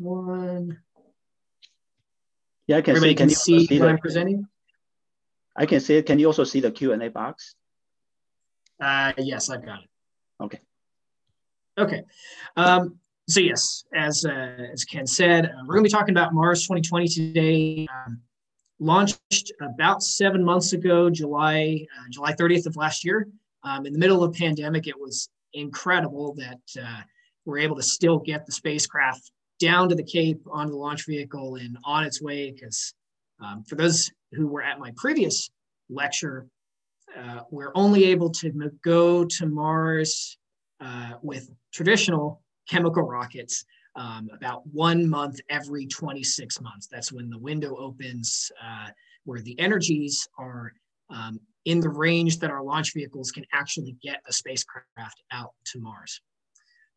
one. Yeah, I can Everybody see. can you see see what the, I'm presenting? I can see it. Can you also see the Q and A box? Uh, yes, I've got it. Okay. Okay. Um, so yes, as uh, as Ken said, uh, we're going to be talking about Mars 2020 today. Um, launched about seven months ago, July uh, July 30th of last year. Um, in the middle of the pandemic, it was incredible that uh, we're able to still get the spacecraft down to the Cape on the launch vehicle and on its way. Because um, for those who were at my previous lecture, uh, we're only able to go to Mars uh, with traditional chemical rockets um, about one month every 26 months. That's when the window opens uh, where the energies are um, in the range that our launch vehicles can actually get a spacecraft out to Mars.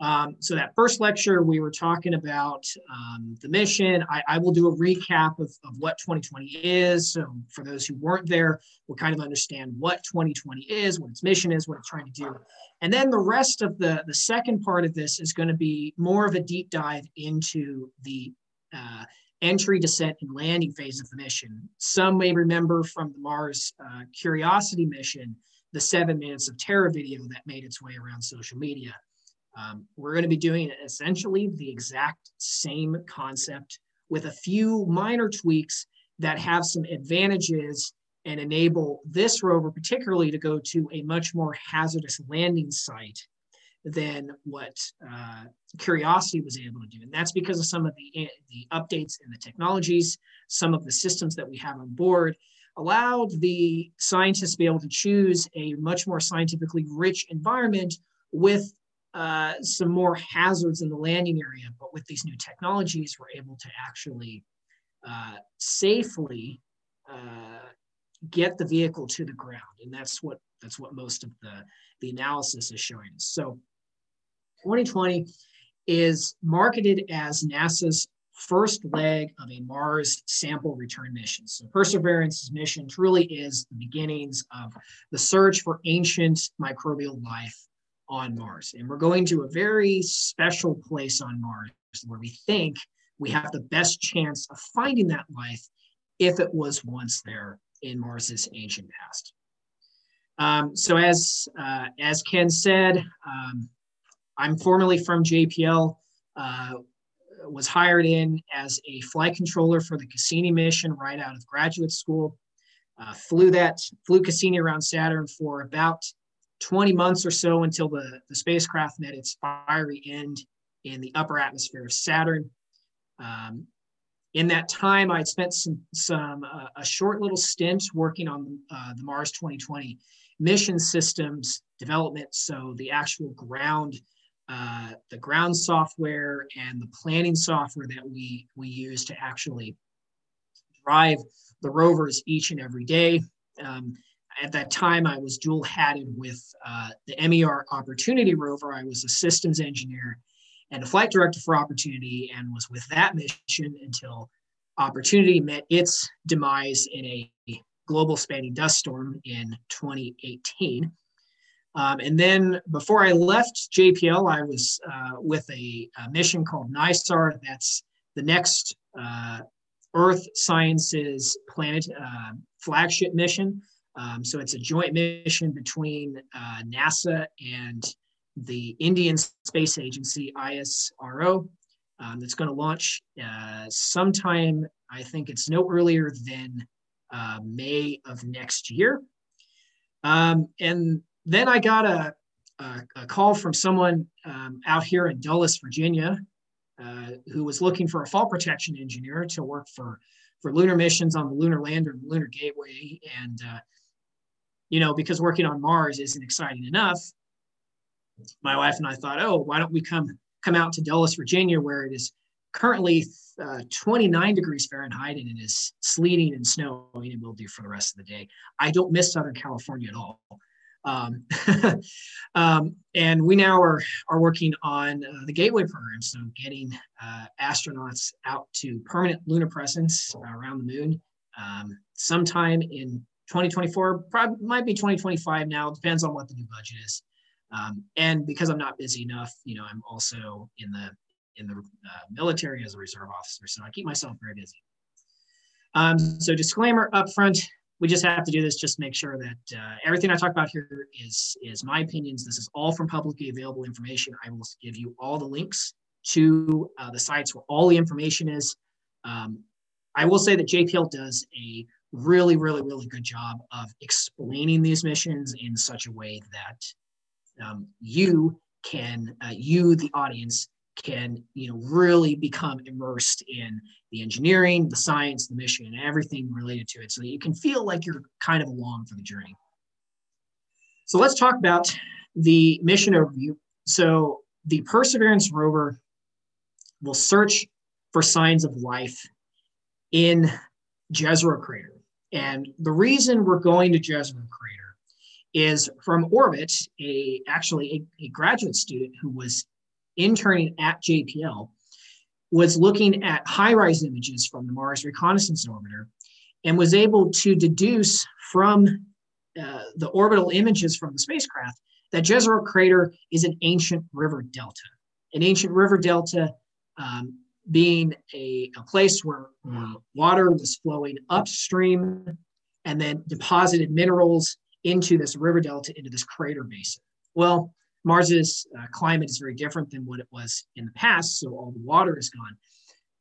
Um, so that first lecture, we were talking about um, the mission. I, I, will do a recap of, of what 2020 is. So for those who weren't there, we'll kind of understand what 2020 is, what its mission is, what it's trying to do. And then the rest of the, the second part of this is going to be more of a deep dive into the uh, entry, descent, and landing phase of the mission. Some may remember from the Mars uh, Curiosity mission, the seven minutes of terror video that made its way around social media. Um, we're going to be doing essentially the exact same concept with a few minor tweaks that have some advantages and enable this rover particularly to go to a much more hazardous landing site than what uh, Curiosity was able to do. And that's because of some of the, the updates in the technologies, some of the systems that we have on board allowed the scientists to be able to choose a much more scientifically rich environment with uh, some more hazards in the landing area. But with these new technologies, we're able to actually uh, safely uh, get the vehicle to the ground, and that's what that's what most of the the analysis is showing us. So, 2020 is marketed as NASA's first leg of a Mars sample return mission. So Perseverance's mission truly is the beginnings of the search for ancient microbial life on Mars. And we're going to a very special place on Mars where we think we have the best chance of finding that life if it was once there in Mars's ancient past. Um, so as, uh, as Ken said, um, I'm formerly from JPL, uh, was hired in as a flight controller for the Cassini mission right out of graduate school. Uh, flew that, flew Cassini around Saturn for about 20 months or so until the, the spacecraft met its fiery end in the upper atmosphere of Saturn. Um, in that time, I'd spent some, some uh, a short little stint working on uh, the Mars 2020 mission systems development. So the actual ground, uh, the ground software and the planning software that we we use to actually drive the rovers each and every day. Um, at that time, I was dual hatted with uh, the MER Opportunity rover. I was a systems engineer and a flight director for Opportunity, and was with that mission until Opportunity met its demise in a global spanning dust storm in 2018. Um, and then before I left JPL, I was uh, with a, a, mission called NISAR. That's the next uh, Earth Sciences Planet uh, flagship mission. Um, so it's a joint mission between uh, NASA and the Indian Space Agency, ISRO, um, that's going to launch uh, sometime, I think it's no earlier than uh, May of next year. Um, and then I got a, a, a call from someone um, out here in Dulles, Virginia, uh, who was looking for a fault protection engineer to work for, for lunar missions on the lunar lander and lunar gateway. And uh, you know, because working on Mars isn't exciting enough, my wife and I thought, oh, why don't we come come out to Dulles, Virginia, where it is currently uh, 29 degrees Fahrenheit and it is sleeting and snowing, and we'll do for the rest of the day. I don't miss Southern California at all. Um, um, and we now are, are working on uh, the Gateway program, so getting uh, astronauts out to permanent lunar presence around the moon um, sometime in 2024 probably might be 2025 now depends on what the new budget is um, and because i'm not busy enough you know i'm also in the in the uh, military as a reserve officer, so I keep myself very busy. Um, so disclaimer up front, we just have to do this just make sure that uh, everything I talk about here is is my opinions. This is all from publicly available information. I will give you all the links to uh, the sites where all the information is. Um, I will say that JPL does a really, really, really good job of explaining these missions in such a way that um, you can, uh, you, the audience, can you know really become immersed in the engineering the science the mission and everything related to it so that you can feel like you're kind of along for the journey. So let's talk about the mission overview. So the perseverance rover will search for signs of life in jezero crater and the reason we're going to jezero crater is from orbit a actually a, a graduate student who was interning at JPL, was looking at HiRISE images from the Mars Reconnaissance Orbiter and was able to deduce from uh, the orbital images from the spacecraft that Jezero Crater is an ancient river delta. An ancient river delta um, being a, a place where uh, water was flowing upstream and then deposited minerals into this river delta, into this crater basin. Well, Mars's uh, climate is very different than what it was in the past, so all the water is gone.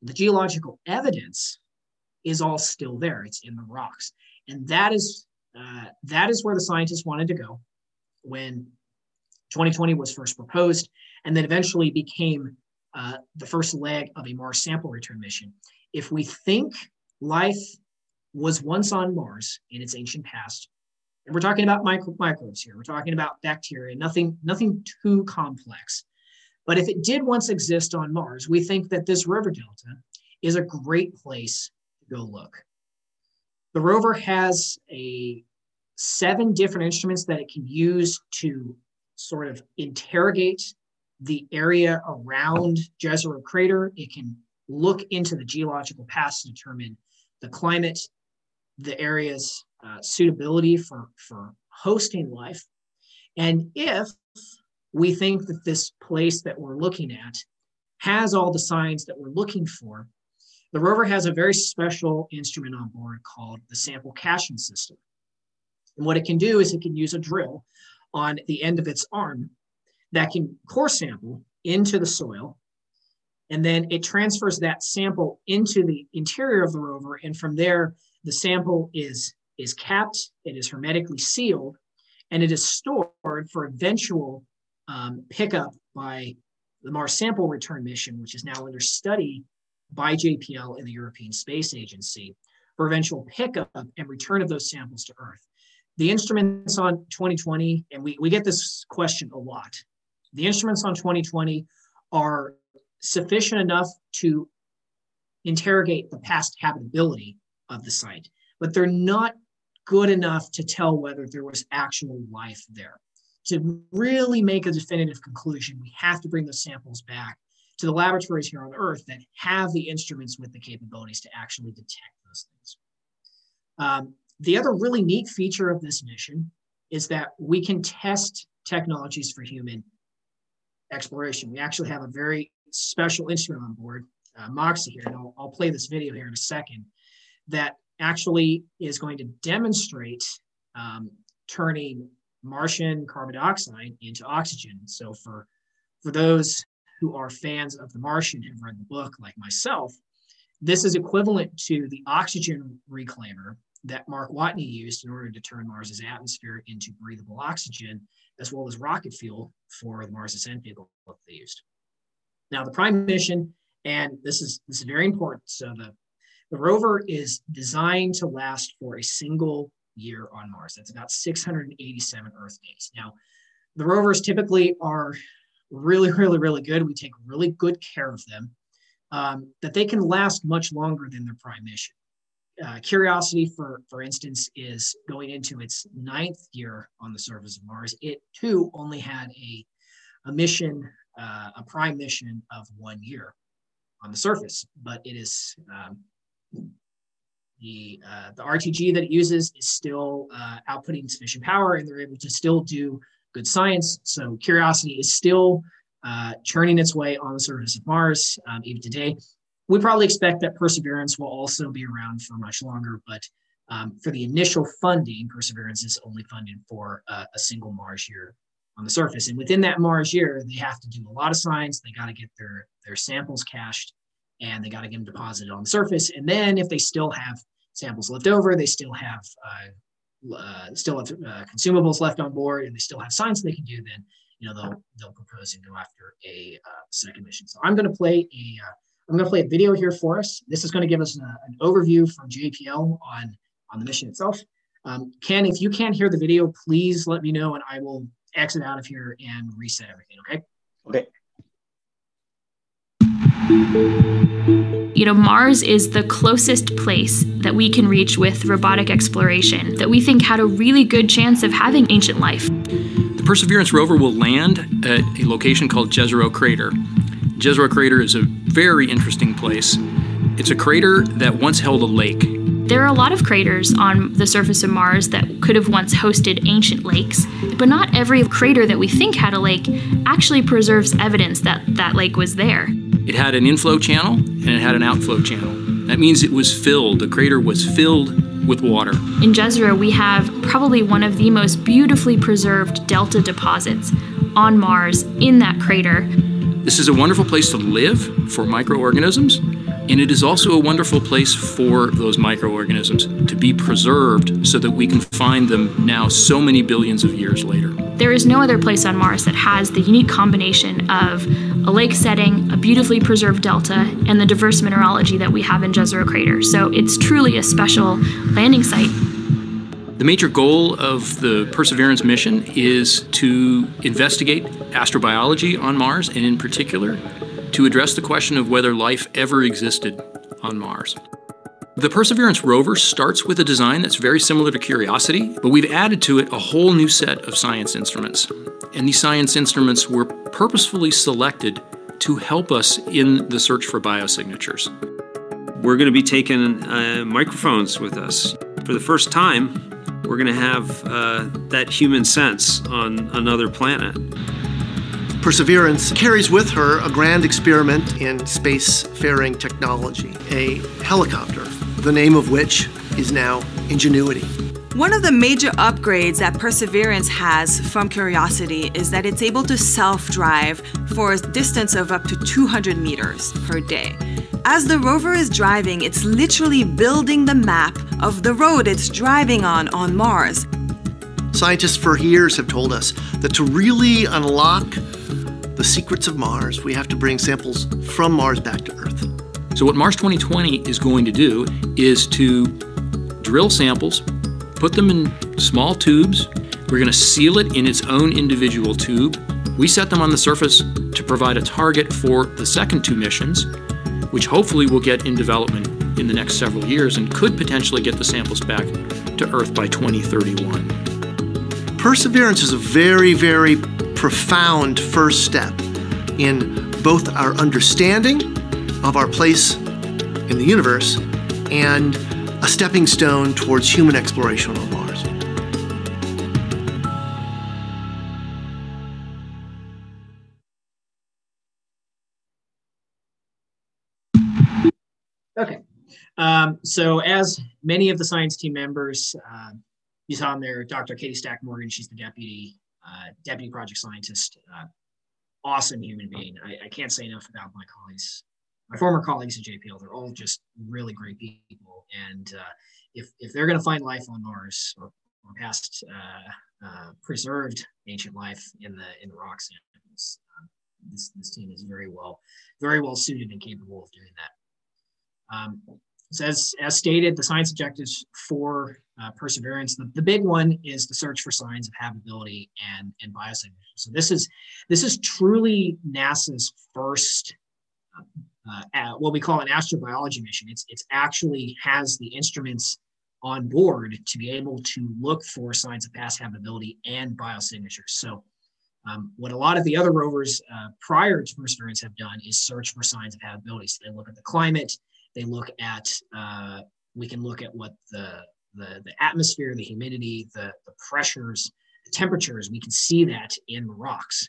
The geological evidence is all still there. It's in the rocks, and that is uh, that is where the scientists wanted to go when 2020 was first proposed, and then eventually became uh, the first leg of a Mars sample return mission. If we think life was once on Mars in its ancient past, and we're talking about micro, microbes here. We're talking about bacteria, nothing, nothing too complex. But if it did once exist on Mars, we think that this river delta is a great place to go look. The rover has a seven different instruments that it can use to sort of interrogate the area around Jezero crater. It can look into the geological past to determine the climate, the areas uh, suitability for, for hosting life. And if we think that this place that we're looking at has all the signs that we're looking for, the rover has a very special instrument on board called the sample caching system. And what it can do is it can use a drill on the end of its arm that can core sample into the soil. And then it transfers that sample into the interior of the rover. And from there, the sample is is capped, it is hermetically sealed, and it is stored for eventual um, pickup by the Mars Sample Return Mission, which is now under study by JPL and the European Space Agency for eventual pickup and return of those samples to Earth. The instruments on 2020, and we, we get this question a lot, the instruments on 2020 are sufficient enough to interrogate the past habitability of the site, but they're not good enough to tell whether there was actual life there. To really make a definitive conclusion, we have to bring the samples back to the laboratories here on Earth that have the instruments with the capabilities to actually detect those things. Um, the other really neat feature of this mission is that we can test technologies for human exploration. We actually have a very special instrument on board, uh, MOXIE here, and I'll, I'll play this video here in a second, that actually is going to demonstrate um, turning Martian carbon dioxide into oxygen. So for, for those who are fans of The Martian and have read the book like myself, this is equivalent to the oxygen reclaimer that Mark Watney used in order to turn Mars's atmosphere into breathable oxygen, as well as rocket fuel for the Mars ascent vehicle that they used. Now, the prime mission, and this is this is very important. So the the rover is designed to last for a single year on Mars. That's about 687 Earth days. Now, the rovers typically are really, really, really good. We take really good care of them, um, that they can last much longer than their prime mission. Uh, Curiosity, for, for instance, is going into its ninth year on the surface of Mars. It too only had a, a mission, uh, a prime mission of one year on the surface, but it is um, the uh, the RTG that it uses is still uh, outputting sufficient power, and they're able to still do good science. So Curiosity is still uh, churning its way on the surface of Mars um, even today. We probably expect that Perseverance will also be around for much longer, but um, for the initial funding, Perseverance is only funded for uh, a single Mars year on the surface. And within that Mars year, they have to do a lot of science. They got to get their, their samples cached and they got to get them deposited on the surface. And then if they still have samples left over, they still have uh, uh, still have uh, consumables left on board, and they still have science they can do. Then you know they'll they'll propose and go after a uh, second mission. So I'm going to play a am going to play a video here for us. This is going to give us a, an overview from JPL on on the mission itself. Um, Ken, if you can't hear the video, please let me know, and I will exit out of here and reset everything. Okay. Okay. You know, Mars is the closest place that we can reach with robotic exploration that we think had a really good chance of having ancient life. The Perseverance rover will land at a location called Jezero Crater. Jezero Crater is a very interesting place. It's a crater that once held a lake. There are a lot of craters on the surface of Mars that could have once hosted ancient lakes, but not every crater that we think had a lake actually preserves evidence that that lake was there. It had an inflow channel and it had an outflow channel. That means it was filled, the crater was filled with water. In Jezero, we have probably one of the most beautifully preserved delta deposits on Mars in that crater. This is a wonderful place to live for microorganisms, and it is also a wonderful place for those microorganisms to be preserved so that we can find them now so many billions of years later. There is no other place on Mars that has the unique combination of a lake setting, a beautifully preserved delta, and the diverse mineralogy that we have in Jezero Crater. So it's truly a special landing site. The major goal of the Perseverance mission is to investigate astrobiology on Mars, and in particular, to address the question of whether life ever existed on Mars. The Perseverance rover starts with a design that's very similar to Curiosity, but we've added to it a whole new set of science instruments. And these science instruments were purposefully selected to help us in the search for biosignatures. We're going to be taking uh, microphones with us. For the first time, we're going to have uh, that human sense on another planet. Perseverance carries with her a grand experiment in spacefaring technology, a helicopter the name of which is now Ingenuity. One of the major upgrades that Perseverance has from Curiosity is that it's able to self drive for a distance of up to 200 meters per day. As the rover is driving, it's literally building the map of the road it's driving on on Mars. Scientists for years have told us that to really unlock the secrets of Mars, we have to bring samples from Mars back to Earth. So, what Mars 2020 is going to do is to drill samples, put them in small tubes. We're going to seal it in its own individual tube. We set them on the surface to provide a target for the second two missions, which hopefully will get in development in the next several years and could potentially get the samples back to Earth by 2031. Perseverance is a very, very profound first step in both our understanding of our place in the universe and a stepping stone towards human exploration on Mars. Okay. Um, so, as many of the science team members, uh, you saw in there Dr. Katie Stack Morgan, she's the deputy uh, deputy project scientist. Uh, awesome human being. I, I, can't say enough about my colleagues my former colleagues at JPL, they're all just really great people. And uh, if, if they're going to find life on Mars or, or past uh, uh, preserved ancient life in the in the um, this, this team is very well very well suited and capable of doing that. Um, so as, as stated, the science objectives for uh, perseverance, the, the big one is the search for signs of habitability and, and biosignatures. So this is this is truly NASA's first uh, what we call an astrobiology mission. It's it's actually has the instruments on board to be able to look for signs of past habitability and biosignatures. So, um, what a lot of the other rovers uh, prior to Perseverance have done is search for signs of habitability. So they look at the climate, they look at uh, we can look at what the the, the atmosphere, the humidity, the, the pressures, the temperatures. We can see that in the rocks.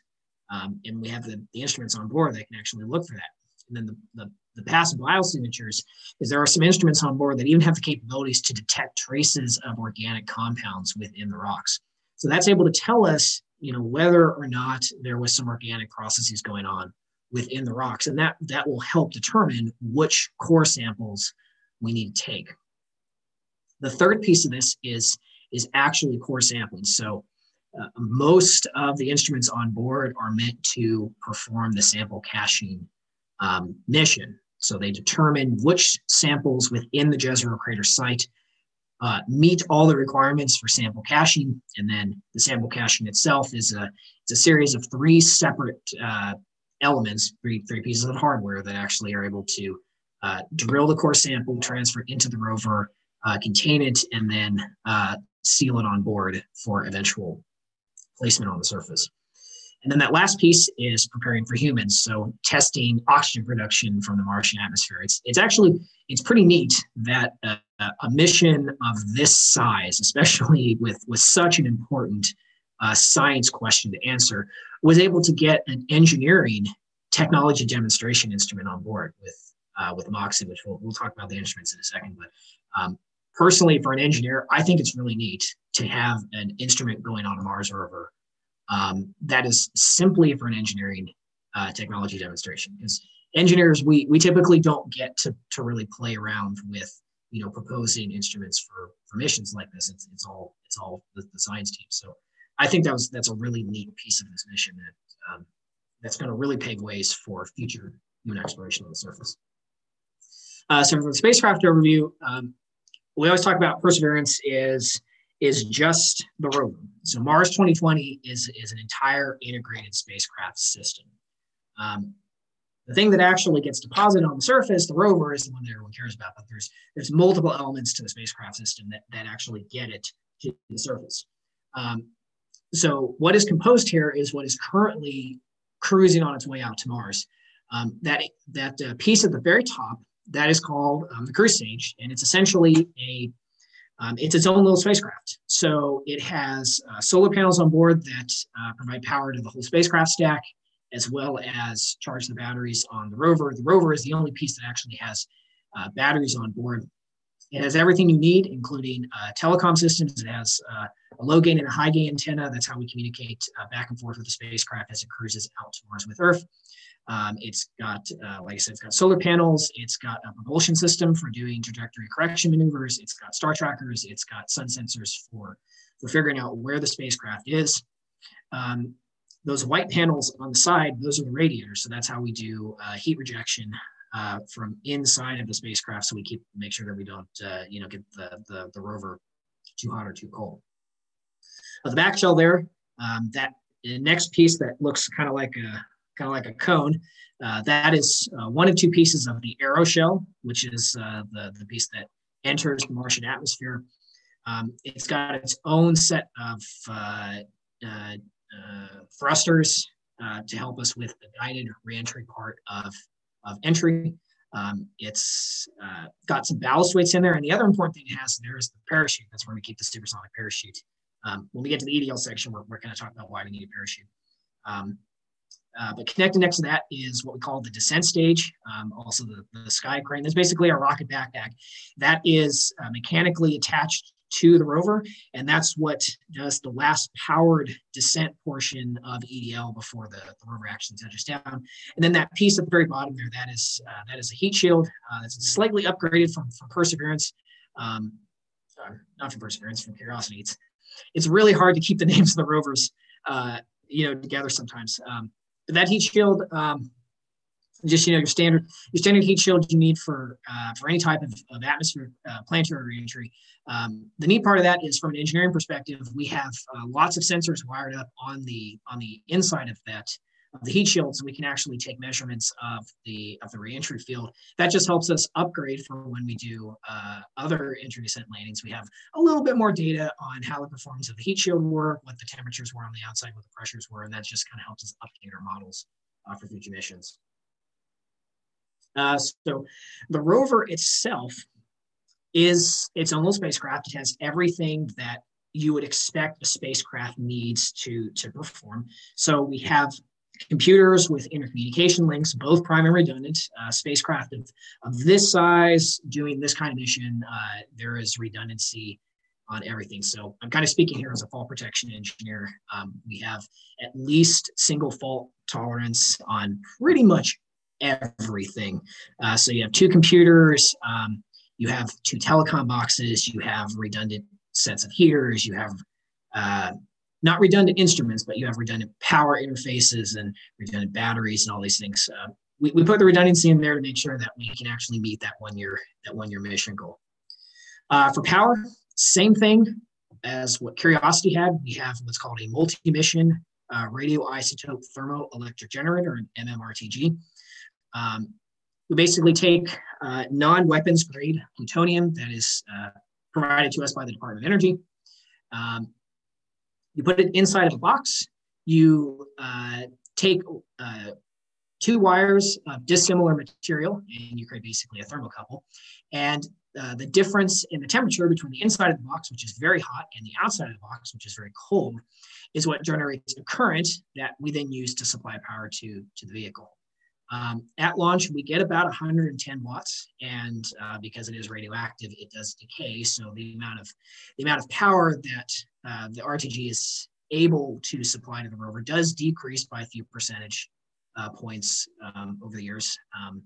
Um, and we have the, the instruments on board that can actually look for that. And then the, the, the passive biosignatures is there are some instruments on board that even have the capabilities to detect traces of organic compounds within the rocks. So that's able to tell us, you know, whether or not there was some organic processes going on within the rocks. And that, that will help determine which core samples we need to take. The third piece of this is, is actually core sampling. So uh, most of the instruments on board are meant to perform the sample caching um, mission. So they determine which samples within the Jezero crater site uh, meet all the requirements for sample caching. And then the sample caching itself is a, it's a series of three separate uh, elements, three, three pieces of hardware that actually are able to uh, drill the core sample, transfer it into the rover, uh, contain it, and then uh, seal it on board for eventual placement on the surface. And then that last piece is preparing for humans. So testing oxygen production from the Martian atmosphere. It's, it's actually, it's pretty neat that uh, a mission of this size, especially with, with such an important uh, science question to answer, was able to get an engineering technology demonstration instrument on board with, uh, with MOXIE, which we'll, we'll talk about the instruments in a second. But um, personally, for an engineer, I think it's really neat to have an instrument going on a Mars rover um, that is simply for an engineering uh, technology demonstration. Because engineers, we we typically don't get to to really play around with you know proposing instruments for for missions like this. It's it's all it's all the, the science team. So I think that was that's a really neat piece of this mission that um, that's going to really pave ways for future human exploration on the surface. Uh, so for the spacecraft overview, um, we always talk about Perseverance is is just the rover. So Mars 2020 is, is an entire integrated spacecraft system. Um, the thing that actually gets deposited on the surface, the rover, is the one that everyone cares about. But there's there's multiple elements to the spacecraft system that, that actually get it to the surface. Um, so what is composed here is what is currently cruising on its way out to Mars. Um, that that uh, piece at the very top that is called um, the cruise stage, and it's essentially a um, it's its own little spacecraft. So it has uh, solar panels on board that uh, provide power to the whole spacecraft stack, as well as charge the batteries on the rover. The rover is the only piece that actually has uh, batteries on board. It has everything you need, including uh, telecom systems. It has uh, a low gain and a high gain antenna. That's how we communicate uh, back and forth with the spacecraft as it cruises out to Mars with Earth. Um, it's got, uh, like I said, it's got solar panels. It's got a propulsion system for doing trajectory correction maneuvers. It's got star trackers. It's got sun sensors for, for figuring out where the spacecraft is. Um, those white panels on the side, those are the radiators. So that's how we do uh, heat rejection uh, from inside of the spacecraft. So we keep make sure that we don't, uh, you know, get the, the, the rover too hot or too cold. The back shell there, um, that next piece that looks kind of like a kind of like a cone. Uh, that is uh, one of two pieces of the aeroshell, which is uh, the, the piece that enters the Martian atmosphere. Um, it's got its own set of uh, uh, uh, thrusters to help us with the guided reentry part of, of entry. Um, it's got some ballast weights in there. And the other important thing it has there is the parachute. That's where we keep the supersonic parachute. Um, when we get to the EDL section, we're, we're going to talk about why we need a parachute. Um, uh, but connected next to that is what we call the descent stage, um, also the, the sky crane. That's basically a rocket backpack that is uh, mechanically attached to the rover, and that's what does the last powered descent portion of EDL before the, the rover actually touches down. And then that piece at the very bottom there, that is uh, that is a heat shield. Uh, that's slightly upgraded from, from Perseverance, um, not from Perseverance, from Curiosity. It's it's really hard to keep the names of the rovers, uh, you know, together sometimes. Um, that heat shield, um, just you know your standard your standard heat shield you need for uh, for any type of, of atmosphere uh, planetary reentry. Um, the neat part of that is from an engineering perspective, we have uh, lots of sensors wired up on the on the inside of that of the heat shields, and we can actually take measurements of the of the reentry field. That just helps us upgrade for when we do uh, other entry descent landings. We have a little bit more data on how the performance of the heat shield work, what the temperatures were on the outside, what the pressures were, and that just kind of helps us update our models uh, for future missions. Uh, so the rover itself is its own little spacecraft. It has everything that you would expect a spacecraft needs to to perform. So we have computers with intercommunication links, both prime and redundant. Uh, spacecraft of, of this size doing this kind of mission, uh, there is redundancy on everything. So I'm kind of speaking here as a fault protection engineer. Um, we have at least single fault tolerance on pretty much everything. Uh, so you have two computers, um, you have two telecom boxes, you have redundant sets of heaters, you have uh, not redundant instruments, but you have redundant power interfaces and redundant batteries and all these things. Uh, we, we put the redundancy in there to make sure that we can actually meet that one year that one year mission goal. Uh, for power, same thing as what Curiosity had. We have what's called a multi-mission uh, radioisotope thermoelectric generator, an MMRTG. Um, we basically take uh, non-weapons grade plutonium that is uh, provided to us by the Department of Energy. Um, you put it inside of a box. You uh, take uh, two wires of dissimilar material, and you create basically a thermocouple. And uh, the difference in the temperature between the inside of the box, which is very hot, and the outside of the box, which is very cold, is what generates a current that we then use to supply power to, to the vehicle. Um, at launch, we get about 110 watts, and uh, because it is radioactive, it does decay. So the amount of the amount of power that uh, the RTG is able to supply to the rover does decrease by a few percentage uh, points um, over the years. Um,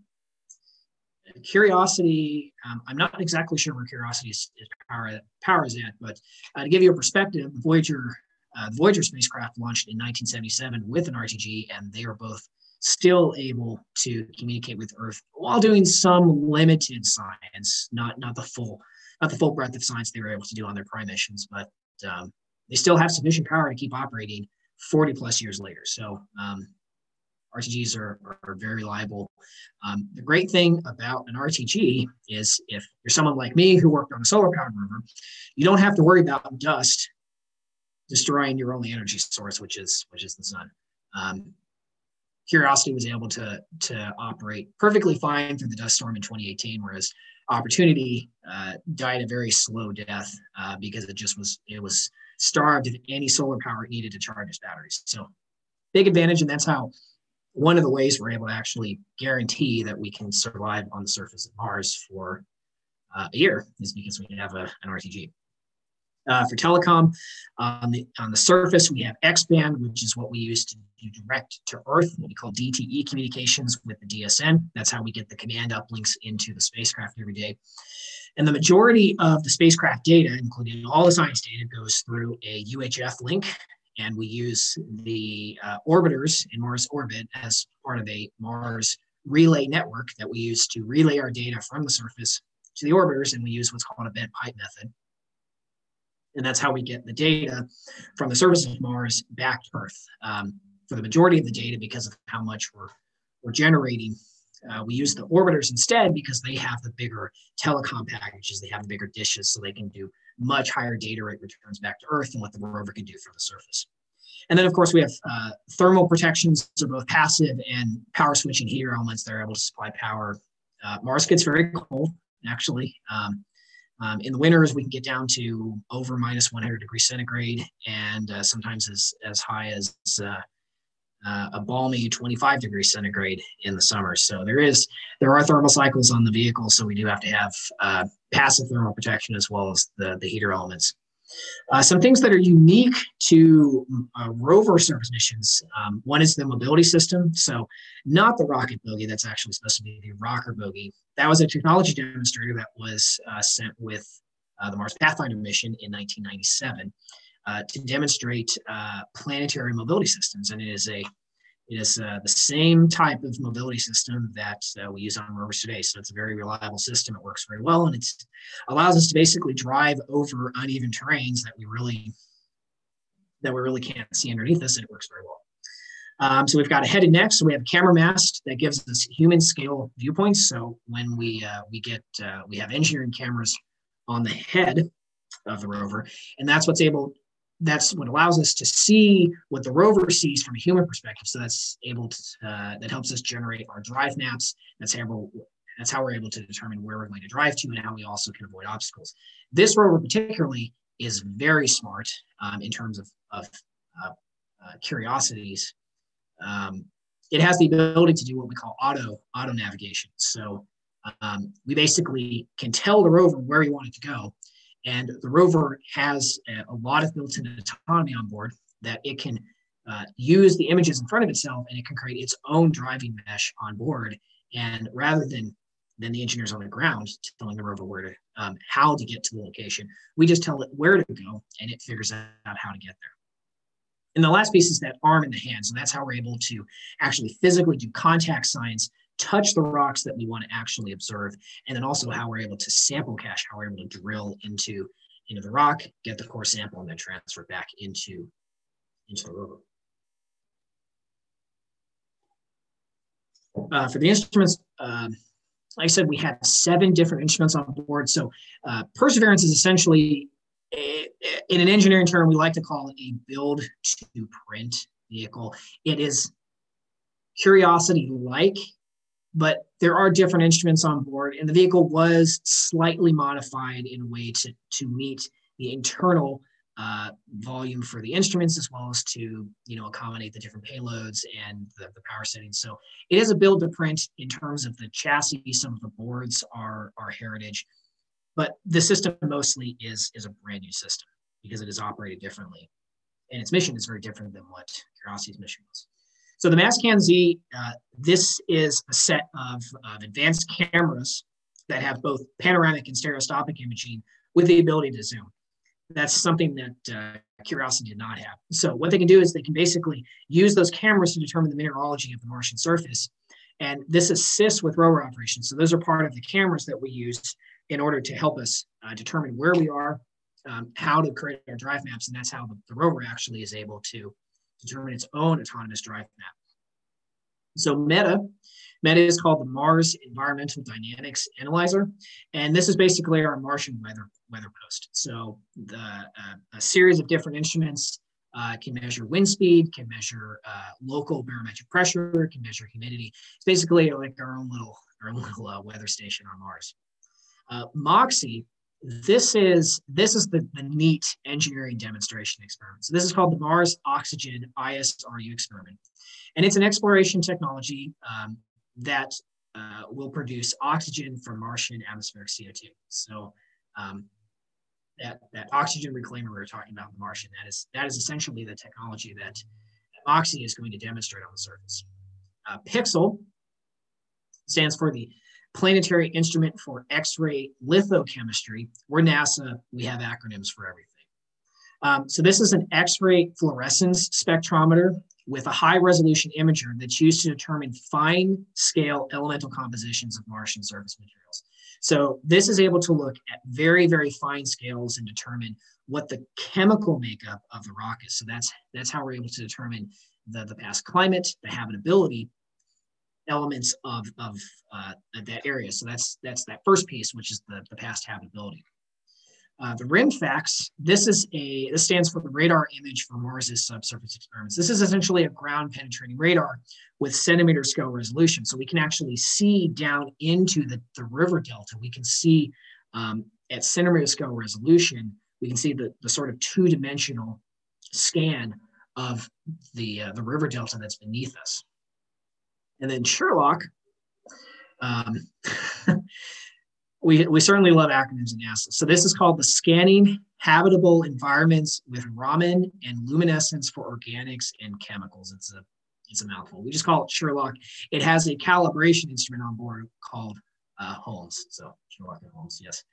Curiosity, um, I'm not exactly sure where Curiosity is, is power, power is at, but uh, to give you a perspective, Voyager uh, Voyager spacecraft launched in 1977 with an RTG, and they are both still able to communicate with Earth while doing some limited science, not not the full not the full breadth of science they were able to do on their prime missions, but um, they still have sufficient power to keep operating 40 plus years later. So um, RTGs are, are very reliable. Um, the great thing about an RTG is if you're someone like me who worked on a solar powered rover, you don't have to worry about dust destroying your only energy source, which is which is the sun. Um, Curiosity was able to to operate perfectly fine through the dust storm in 2018, whereas Opportunity uh, died a very slow death uh, because it just was it was starved of any solar power needed to charge its batteries. So big advantage, and that's how one of the ways we're able to actually guarantee that we can survive on the surface of Mars for uh, a year is because we have a, an RTG. Uh, for telecom, on the on the surface we have X-band, which is what we use to do direct to Earth, what we call DTE communications with the DSN. That's how we get the command uplinks into the spacecraft every day. And the majority of the spacecraft data, including all the science data, goes through a UHF link, and we use the uh, orbiters in Mars orbit as part of a Mars relay network that we use to relay our data from the surface to the orbiters, and we use what's called a bent pipe method. And that's how we get the data from the surface of Mars back to Earth. Um, for the majority of the data, because of how much we're, we're generating, uh, we use the orbiters instead because they have the bigger telecom packages, they have the bigger dishes, so they can do much higher data rate returns back to Earth than what the rover can do from the surface. And then, of course, we have uh, thermal protections, so both passive and power switching heater elements that are able to supply power. Uh, Mars gets very cold, actually. Um, um, in the winters, we can get down to over minus 100 degrees centigrade, and uh, sometimes as, as high as uh, uh, a balmy 25 degrees centigrade in the summer. So there is there are thermal cycles on the vehicle, so we do have to have uh, passive thermal protection as well as the, the heater elements. Uh, some things that are unique to uh, rover service missions. Um, one is the mobility system. So, not the rocket bogie, that's actually supposed to be the rocker bogie. That was a technology demonstrator that was uh, sent with uh, the Mars Pathfinder mission in 1997 uh, to demonstrate uh, planetary mobility systems. And it is a it is uh, the same type of mobility system that uh, we use on rovers today. So it's a very reliable system. It works very well, and it allows us to basically drive over uneven terrains that we really that we really can't see underneath us, and it works very well. Um, so we've got a head and neck. So we have camera mast that gives us human scale viewpoints. So when we uh, we get uh, we have engineering cameras on the head of the rover, and that's what's able that's what allows us to see what the rover sees from a human perspective. So that's able to uh, that helps us generate our drive maps. That's how that's how we're able to determine where we're going to drive to and how we also can avoid obstacles. This rover particularly is very smart um, in terms of, of uh, uh, curiosities um, it has the ability to do what we call auto auto navigation. So um, we basically can tell the rover where we want it to go, and the rover has a, lot of built-in autonomy on board that it can uh, use the images in front of itself and it can create its own driving mesh on board. And rather than than the engineers on the ground telling the rover where to um, how to get to the location, we just tell it where to go and it figures out how to get there. And the last piece is that arm in the hand. So that's how we're able to actually physically do contact science, touch the rocks that we want to actually observe, and then also how we're able to sample cache, how we're able to drill into, into the rock, get the core sample, and then transfer back into, into the rover. Uh, for the instruments, um, like I said, we had seven different instruments on board. So uh, Perseverance is essentially, a, in an engineering term, we like to call it a build to print vehicle. It is Curiosity like, but there are different instruments on board, and the vehicle was slightly modified in a way to, to meet the internal uh, volume for the instruments as well as to you know accommodate the different payloads and the, the power settings. So it is a build to print in terms of the chassis. Some of the boards are are heritage, but the system mostly is is a brand new system because it is operated differently, and its mission is very different than what Curiosity's mission was. So the Mastcam-Z, uh, this is a set of, of advanced cameras that have both panoramic and stereoscopic imaging with the ability to zoom that's something that uh, Curiosity did not have. So what they can do is they can basically use those cameras to determine the mineralogy of the Martian surface. And this assists with rover operations. So those are part of the cameras that we use in order to help us uh, determine where we are, um, how to create our drive maps. And that's how the, the rover actually is able to determine its own autonomous drive map. So MEDA MEDA is called the Mars Environmental Dynamics Analyzer, and this is basically our Martian weather weather post. So the uh, a series of different instruments uh, can measure wind speed, can measure uh, local barometric pressure, can measure humidity. It's basically like our own little our own little uh, weather station on Mars. Uh, MOXIE this is this is the, the neat engineering demonstration experiment. So this is called the Mars Oxygen ISRU experiment, and it's an exploration technology um, that uh, will produce oxygen from Martian atmospheric CO2. So um, that, that oxygen reclaimer we were talking about in the Martian, that is, that is essentially the technology that MOXIE is going to demonstrate on the surface. Uh, PIXL stands for the Planetary Instrument for X-ray Lithochemistry. We're NASA, we have acronyms for everything. Um, so this is an X-ray fluorescence spectrometer with a high resolution imager that's used to determine fine scale elemental compositions of Martian surface materials. So this is able to look at very, very fine scales and determine what the chemical makeup of the rock is. So that's that's how we're able to determine the, the past climate, the habitability elements of, of uh, that area. So that's that's that first piece, which is the, the past habitability. Uh, the RIMFAX, this is a, this stands for the radar image for Mars's subsurface experiments. This is essentially a ground penetrating radar with centimeter scale resolution. So we can actually see down into the, the river delta. We can see um, at centimeter scale resolution, we can see the, the sort of two dimensional scan of the, uh, the river delta that's beneath us. And then SHERLOC, um, we, we certainly love acronyms in NASA. So this is called the Scanning Habitable Environments with Raman and Luminescence for Organics and Chemicals. It's a it's a mouthful. We just call it SHERLOC. It has a calibration instrument on board called uh, Holmes. So SHERLOC and Holmes, yes.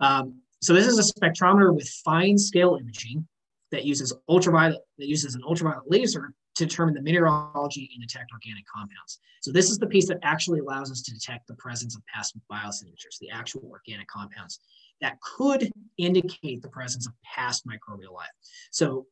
Um, so this is a spectrometer with fine scale imaging that uses ultraviolet that uses an ultraviolet laser to determine the mineralogy and detect organic compounds. So this is the piece that actually allows us to detect the presence of past biosignatures, the actual organic compounds that could indicate the presence of past microbial life. So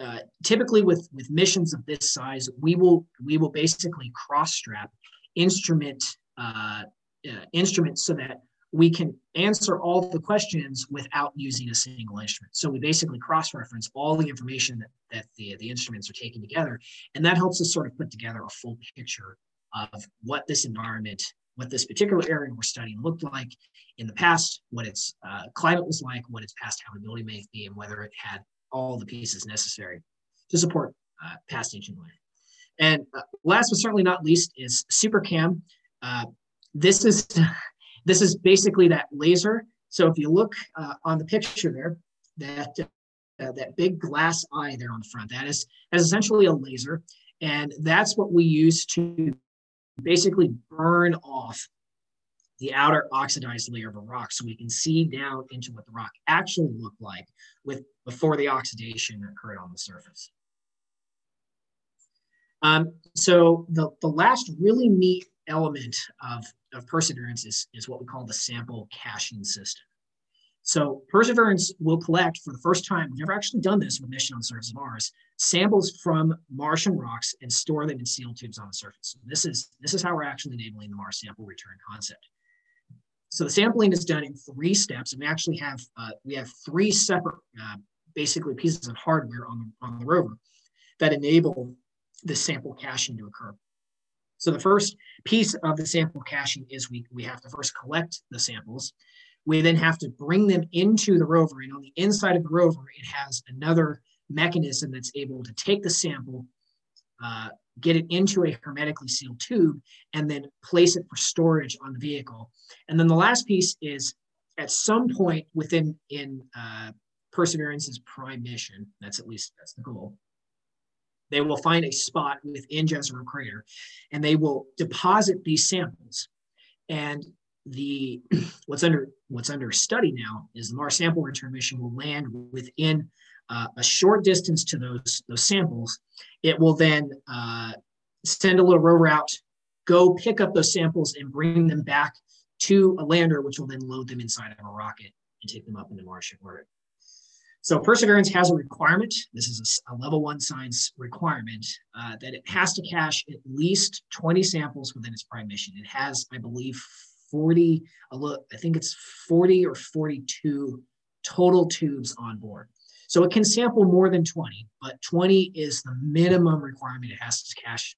uh, typically with, with missions of this size, we will, we will basically cross strap instrument, uh, uh, instruments so that we can answer all the questions without using a single instrument. So we basically cross-reference all the information that, that the, the instruments are taking together. And that helps us sort of put together a full picture of what this environment, what this particular area we're studying looked like in the past, what its uh, climate was like, what its past habitability may be, and whether it had all the pieces necessary to support uh, past ancient life. And uh, last but certainly not least is SuperCam. Uh, this is this is basically that laser. So if you look uh, on the picture there, that uh, that big glass eye there on the front, that is that is essentially a laser, and that's what we use to basically burn off the outer oxidized layer of a rock so we can see down into what the rock actually looked like with before the oxidation occurred on the surface. Um, so the, the last really neat element of, of Perseverance is, is what we call the sample caching system. So Perseverance will collect for the first time, we've never actually done this with mission on the surface of Mars, samples from Martian rocks and store them in sealed tubes on the surface. So this is, this is how we're actually enabling the Mars sample return concept. So the sampling is done in three steps, and we actually have uh, we have three separate, uh, basically pieces of hardware on the, on the rover that enable the sample caching to occur. So the first piece of the sample caching is we, we have to first collect the samples. We then have to bring them into the rover, and on the inside of the rover, it has another mechanism that's able to take the sample, uh, get it into a hermetically sealed tube, and then place it for storage on the vehicle. And then the last piece is at some point within in uh, Perseverance's prime mission, that's at least that's the goal. They will find a spot within Jezero Crater, and they will deposit these samples. And the what's under what's under study now is the Mars sample return mission will land within uh, a short distance to those those samples. It will then uh, send a little rover out, go pick up those samples and bring them back to a lander, which will then load them inside of a rocket and take them up into Martian orbit. So Perseverance has a requirement. This is a, level one science requirement uh, that it has to cache at least 20 samples within its prime mission. It has, I believe, 40, I think it's 40 or 42 total tubes on board. So it can sample more than 20, but 20 is the minimum requirement it has to cache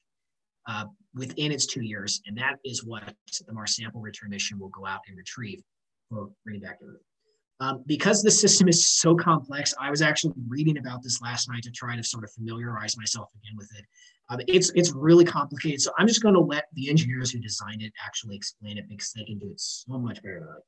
uh, within its two years. And that is what the Mars sample return mission will go out and retrieve or bring it back to Earth. Um, because the system is so complex, I was actually reading about this last night to try to sort of familiarize myself again with it. Um, it's it's really complicated, so I'm just going to let the engineers who designed it actually explain it because they can do it so much better than I can.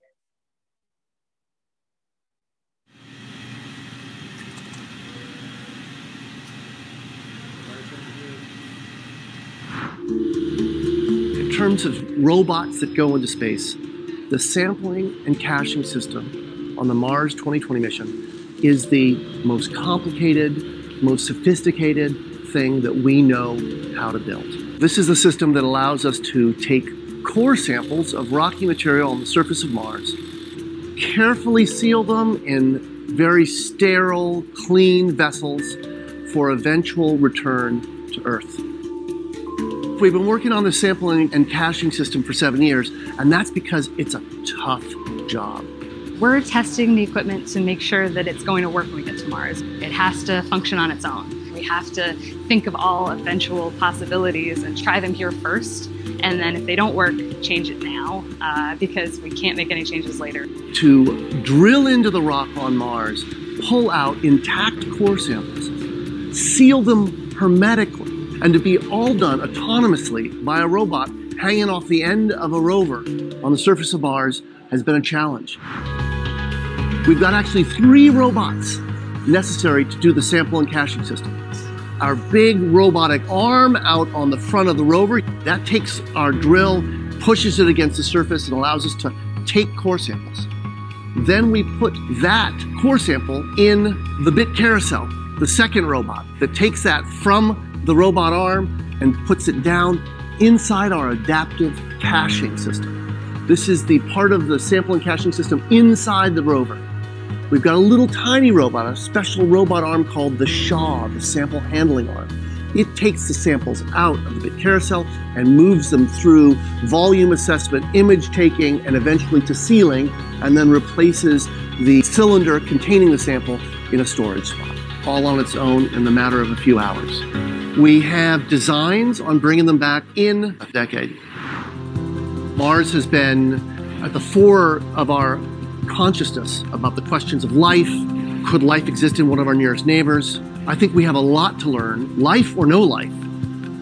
In terms of robots that go into space, the sampling and caching system on the Mars 2020 mission is the most complicated, most sophisticated thing that we know how to build. This is the system that allows us to take core samples of rocky material on the surface of Mars, carefully seal them in very sterile, clean vessels for eventual return to Earth. We've been working on the sampling and caching system for seven years, and that's because it's a tough job. We're testing the equipment to make sure that it's going to work when we get to Mars. It has to function on its own. We have to think of all eventual possibilities and try them here first. And then if they don't work, change it now uh, because we can't make any changes later. To drill into the rock on Mars, pull out intact core samples, seal them hermetically, and to be all done autonomously by a robot hanging off the end of a rover on the surface of Mars has been a challenge. We've got actually three robots necessary to do the sample and caching system. Our big robotic arm out on the front of the rover, that takes our drill, pushes it against the surface and allows us to take core samples. Then we put that core sample in the bit carousel, the second robot that takes that from the robot arm and puts it down inside our adaptive caching system. This is the part of the sample and caching system inside the rover. We've got a little tiny robot, a special robot arm called the SHAW, the sample handling arm. It takes the samples out of the bit carousel and moves them through volume assessment, image taking, and eventually to sealing, and then replaces the cylinder containing the sample in a storage spot, all on its own in the matter of a few hours. We have designs on bringing them back in a decade. Mars has been at the fore of our consciousness about the questions of life. Could life exist in one of our nearest neighbors? I think we have a lot to learn, life or no life,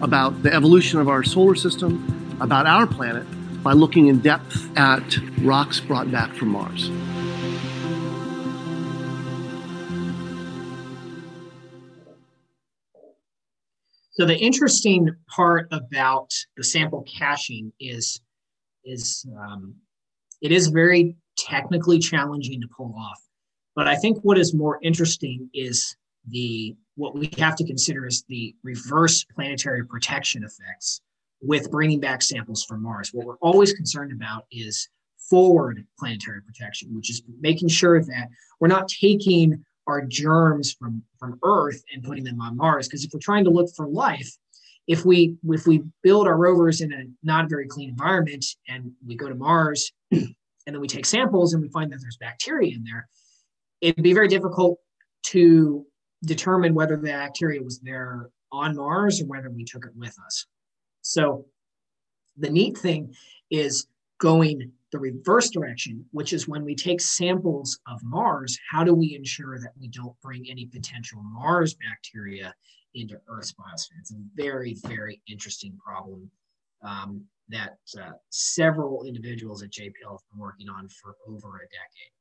about the evolution of our solar system, about our planet, by looking in depth at rocks brought back from Mars. So the interesting part about the sample caching is is um, it is very technically challenging to pull off. But I think what is more interesting is the what we have to consider is the reverse planetary protection effects with bringing back samples from Mars. What we're always concerned about is forward planetary protection, which is making sure that we're not taking our germs from from Earth and putting them on Mars. Because if we're trying to look for life, if we if we build our rovers in a not very clean environment and we go to Mars and then we take samples and we find that there's bacteria in there, it'd be very difficult to determine whether the bacteria was there on Mars or whether we took it with us. So the neat thing is going the reverse direction, which is when we take samples of Mars, how do we ensure that we don't bring any potential Mars bacteria into Earth's biosphere? It's a very, very interesting problem um, that uh, several individuals at JPL have been working on for over a decade.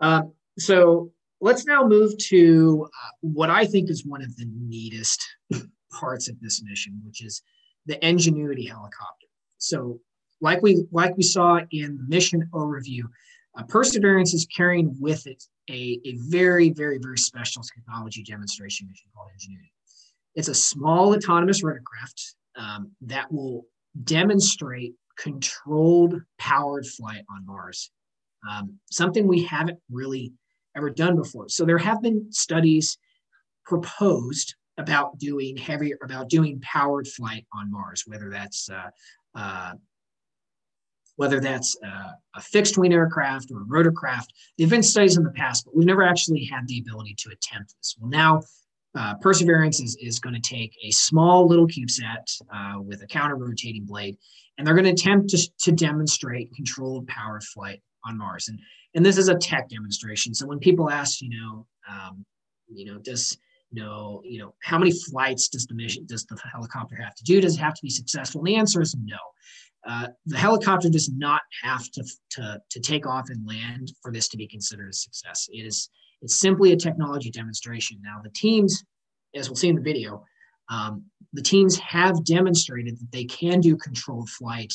Uh, so let's now move to uh, what I think is one of the neatest parts of this mission, which is the Ingenuity helicopter. So like we like we saw in the mission overview, uh, Perseverance is carrying with it a, a very, very, very special technology demonstration mission called Ingenuity. It's a small autonomous rotorcraft um, that will demonstrate controlled powered flight on Mars, um, something we haven't really ever done before. So there have been studies proposed about doing heavy, about doing powered flight on Mars, whether that's uh, uh, whether that's uh, a fixed wing aircraft or a rotorcraft. There've been studies in the past, but we've never actually had the ability to attempt this. Well, now uh, Perseverance is, is going to take a small little CubeSat uh, with a counter rotating blade, and they're going to attempt to, demonstrate controlled powered flight on Mars. And, and this is a tech demonstration. So when people ask, you know, um, you know, does know, you know, how many flights does the mission does the helicopter have to do? Does it have to be successful? And the answer is no. Uh, the helicopter does not have to, to, to take off and land for this to be considered a success. It is it's simply a technology demonstration. Now the teams, as we'll see in the video, um, the teams have demonstrated that they can do controlled flight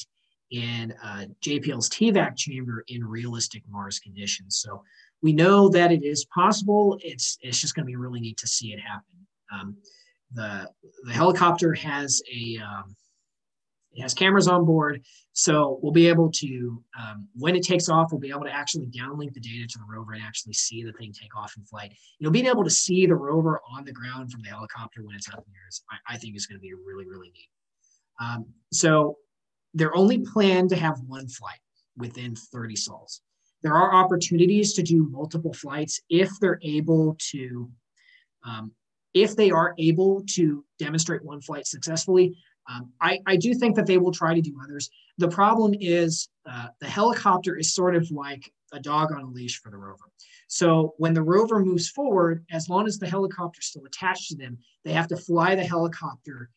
in uh, JPL's TVAC chamber in realistic Mars conditions. So we know that it is possible. It's it's just going to be really neat to see it happen. Um, the the helicopter has a um, it has cameras on board, so we'll be able to, um, when it takes off, we'll be able to actually downlink the data to the rover and actually see the thing take off in flight. You know, being able to see the rover on the ground from the helicopter when it's up in the air is, I, I think, is going to be really, really neat. Um, so they're only planned to have one flight within 30 sols. There are opportunities to do multiple flights if they're able to, um, if they are able to demonstrate one flight successfully, um, I, I do think that they will try to do others. The problem is uh, the helicopter is sort of like a dog on a leash for the rover. So when the rover moves forward, as long as the helicopter is still attached to them, they have to fly the helicopter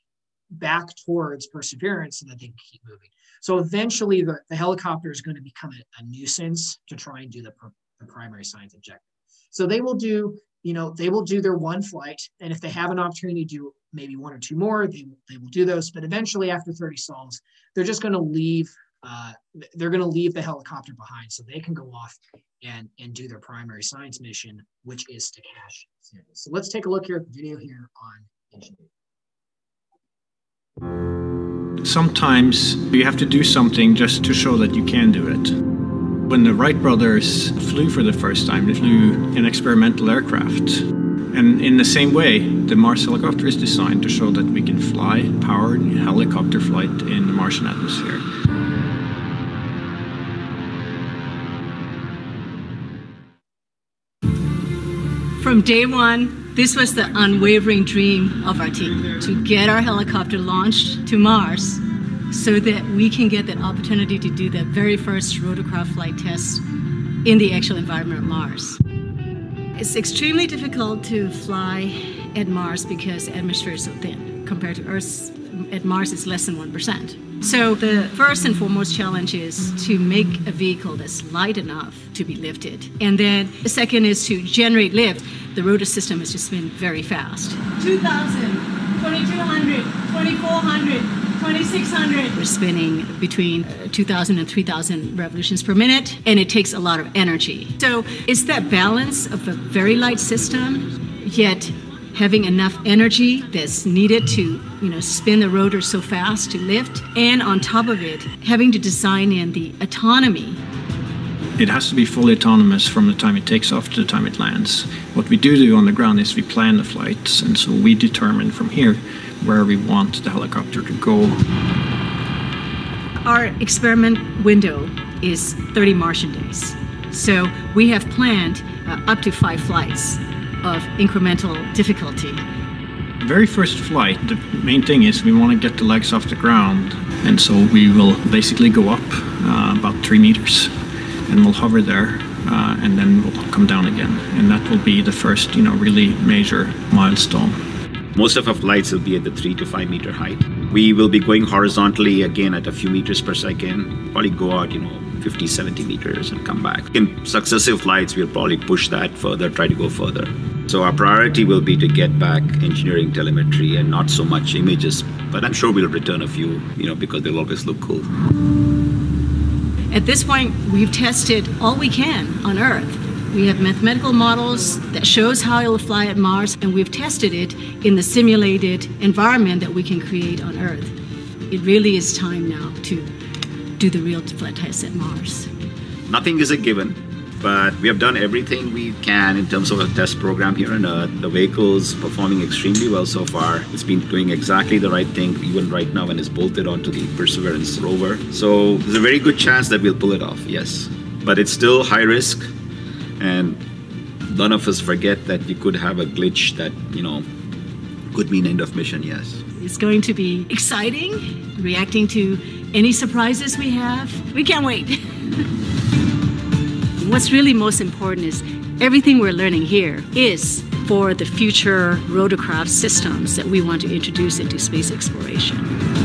back towards Perseverance so that they can keep moving. So eventually the, the helicopter is going to become a, a nuisance to try and do the, the primary science objective. So they will do, you know, they will do their one flight. And if they have an opportunity to do maybe one or two more. They, they will do those, but eventually after 30 sols, they're just going to leave. Uh, they're going to leave the helicopter behind so they can go off and, and do their primary science mission, which is to cache. So let's take a look here at the video here on Ingenuity. Sometimes you have to do something just to show that you can do it. When the Wright brothers flew for the first time, they flew an experimental aircraft and in the same way, the Mars helicopter is designed to show that we can fly powered helicopter flight in the Martian atmosphere. From day one, this was the unwavering dream of our team to get our helicopter launched to Mars so that we can get that opportunity to do that very first rotorcraft flight test in the actual environment of Mars. It's extremely difficult to fly at Mars because the atmosphere is so thin. compared to Earth at Mars it's less than 1%. So the first and foremost challenge is to make a vehicle that's light enough to be lifted. And then the second is to generate lift. The rotor system has just been very fast. 2,000, 2,200, 2,400, 2,600. We're spinning between uh, 2,000 and 3,000 revolutions per minute, and it takes a lot of energy. So it's that balance of a very light system, yet having enough energy that's needed to you know spin the rotor so fast to lift and on top of it having to design in the autonomy it has to be fully autonomous from the time it takes off to the time it lands what we do do on the ground is we plan the flights and so we determine from here where we want the helicopter to go. Our experiment window is 30 martian days. So we have planned uh, up to five flights of incremental difficulty. Very first flight, the main thing is we want to get the legs off the ground, and so we will basically go up uh, about three meters, and we'll hover there, uh, and then we'll come down again, and that will be the first, you know, really major milestone. Most of our flights will be at the three to five meter height. We will be going horizontally again at a few meters per second, probably go out, you know, 50, 70 meters and come back. In successive flights, we'll probably push that further, try to go further. So our priority will be to get back engineering telemetry and not so much images, but I'm sure we'll return a few, you know, because they'll always look cool. At this point, we've tested all we can on Earth. We have mathematical models that shows how it'll fly at Mars, and we've tested it in the simulated environment that we can create on Earth. It really is time now to do the real flight test at Mars. Nothing is a given, but we have done everything we can in terms of a test program here on Earth. The vehicle's performing extremely well so far. It's been doing exactly the right thing, even right now when it's bolted onto the Perseverance rover. So there's a very good chance that we'll pull it off, yes. But it's still high risk, and none of us forget that you could have a glitch that, you know, could mean end of mission, yes. It's going to be exciting, reacting to any surprises we have. We can't wait. What's really most important is everything we're learning here is for the future rotorcraft systems that we want to introduce into space exploration.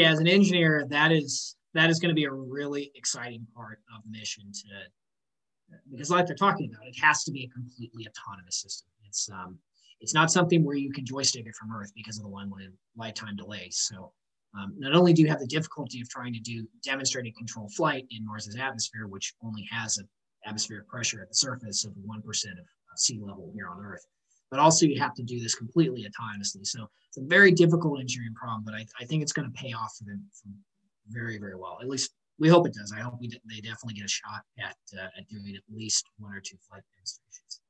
Yeah, as an engineer, that is that is going to be a really exciting part of mission to because like they're talking about, it has to be a completely autonomous system. It's um, it's not something where you can joystick it from Earth because of the one lifetime delay. So um, not only do you have the difficulty of trying to do demonstrated controlled flight in Mars's atmosphere, which only has an atmospheric pressure at the surface of 1% of sea level here on Earth, but also you have to do this completely autonomously. So it's a very difficult engineering problem, but I, I think it's going to pay off for them very, very well. At least we hope it does. I hope we, they definitely get a shot at, uh, at doing at least one or two flight demonstrations.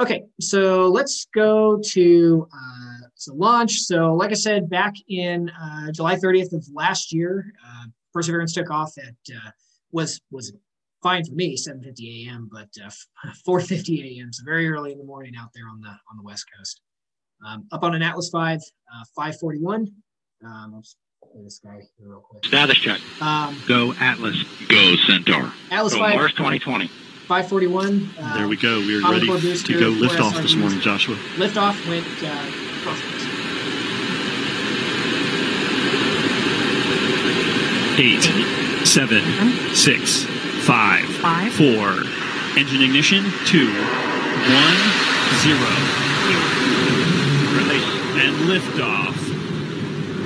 Okay, so let's go to uh, so launch. So like I said, back in uh, July 30th of last year, uh, Perseverance took off at uh, was was fine for me, 7:50 a.m. But 4:50 uh, a.m. so very early in the morning out there on the on the west coast. Um, up on an Atlas 5, uh, 541. Um, this guy real quick. Status check. Um, Go Atlas. Go Centaur. Atlas Go 5. Mars 2020. 541. Uh, there we go. We are ready to go lift off this morning, Joshua. Lift off went uh, Eight, seven, six, five, five, four. Engine ignition. Two, one, zero. Release and lift off.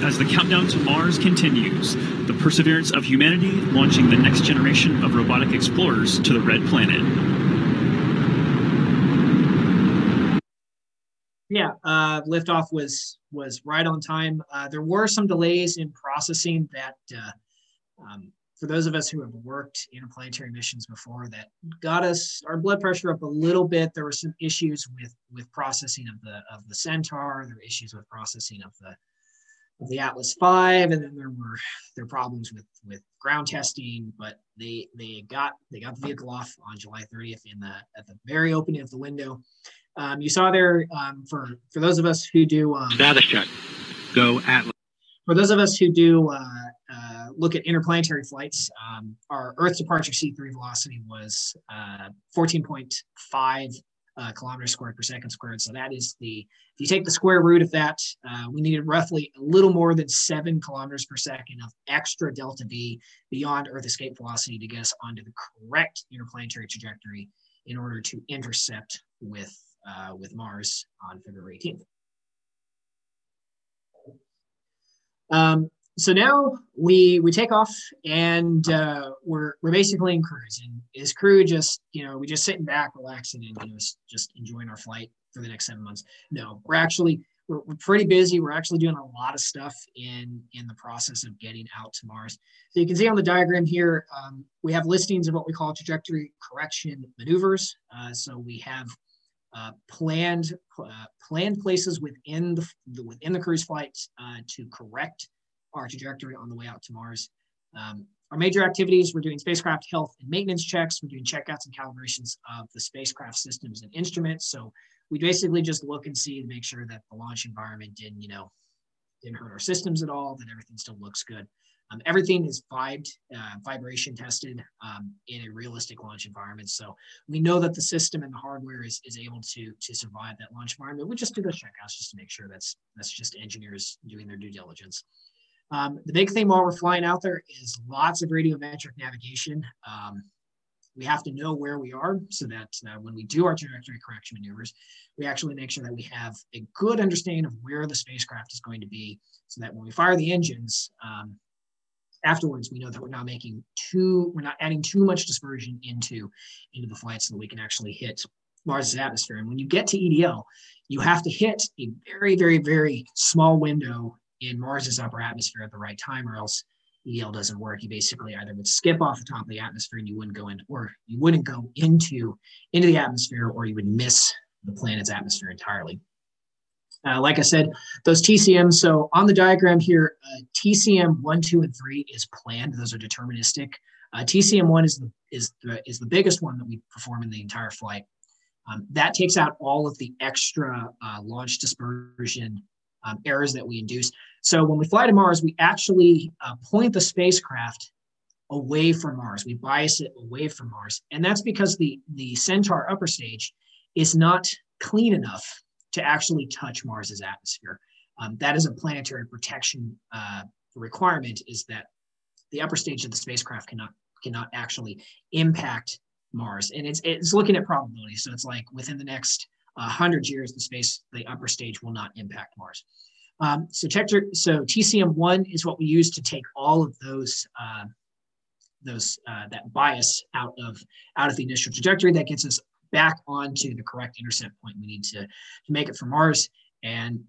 As the countdown to Mars continues, the perseverance of humanity launching the next generation of robotic explorers to the red planet. Yeah, uh, liftoff was was right on time. Uh, there were some delays in processing that, uh, um, for those of us who have worked interplanetary missions before, that got us our blood pressure up a little bit. There were some issues with with processing of the of the Centaur. There were issues with processing of the of the Atlas Five, and then there were there were problems with with ground testing. But they they got they got the vehicle off on July 30th in the at the very opening of the window. Um, you saw there um, for for those of us who do um, status check. Go Atlas. For those of us who do uh, uh, look at interplanetary flights, um, our Earth departure C3 velocity was uh, 14.5 uh, kilometers squared per second squared. So that is the, if you take the square root of that, uh, we needed roughly a little more than seven kilometers per second of extra delta V beyond Earth escape velocity to get us onto the correct interplanetary trajectory in order to intercept with, uh, with Mars on February 18th. Um, so now we we take off and uh, we're we're basically in cruise. And is crew just you know we just sitting back relaxing and you know just enjoying our flight for the next seven months. No we're actually we're, we're pretty busy. We're actually doing a lot of stuff in in the process of getting out to mars. So you can see on the diagram here um, we have listings of what we call trajectory correction maneuvers. Uh, so we have uh, planned uh, planned places within the, within the cruise flights uh, to correct our trajectory on the way out to Mars. Um, our major activities, we're doing spacecraft health and maintenance checks. We're doing checkouts and calibrations of the spacecraft systems and instruments. So we basically just look and see to make sure that the launch environment didn't, you know, didn't hurt our systems at all, that everything still looks good. Um, everything is vibed, uh, vibration tested um, in a realistic launch environment. So we know that the system and the hardware is, is able to, to survive that launch environment. We just do those checkouts just to make sure that's, that's just engineers doing their due diligence. Um, the big thing while we're flying out there is lots of radiometric navigation. Um, we have to know where we are so that uh, when we do our trajectory correction maneuvers, we actually make sure that we have a good understanding of where the spacecraft is going to be so that when we fire the engines, um, afterwards we know that we're not making too, we're not adding too much dispersion into, into the flight so that we can actually hit Mars's atmosphere. And when you get to EDL, you have to hit a very, very, very small window in Mars's upper atmosphere at the right time, or else EDL doesn't work. You basically either would skip off the top of the atmosphere and you wouldn't go into, or you wouldn't go into into the atmosphere, or you would miss the planet's atmosphere entirely. Uh, like I said, those TCMs. So on the diagram here, uh, TCM one, two, and three is planned. Those are deterministic. Uh, TCM one is the is the is the biggest one that we perform in the entire flight. Um, that takes out all of the extra uh, launch dispersion um, errors that we induce. So when we fly to Mars, we actually uh, point the spacecraft away from Mars. We bias it away from Mars. And that's because the, the Centaur upper stage is not clean enough to actually touch Mars's atmosphere. Um, that is a planetary protection uh, requirement is that the upper stage of the spacecraft cannot cannot actually impact Mars. And it's, it's looking at probability. So it's like within the next 100 years, the space, the upper stage will not impact Mars. Um, so, so TCM1 is what we use to take all of those uh, those uh, that bias out of out of the initial trajectory that gets us back onto the correct intercept point we need to, to make it for Mars. And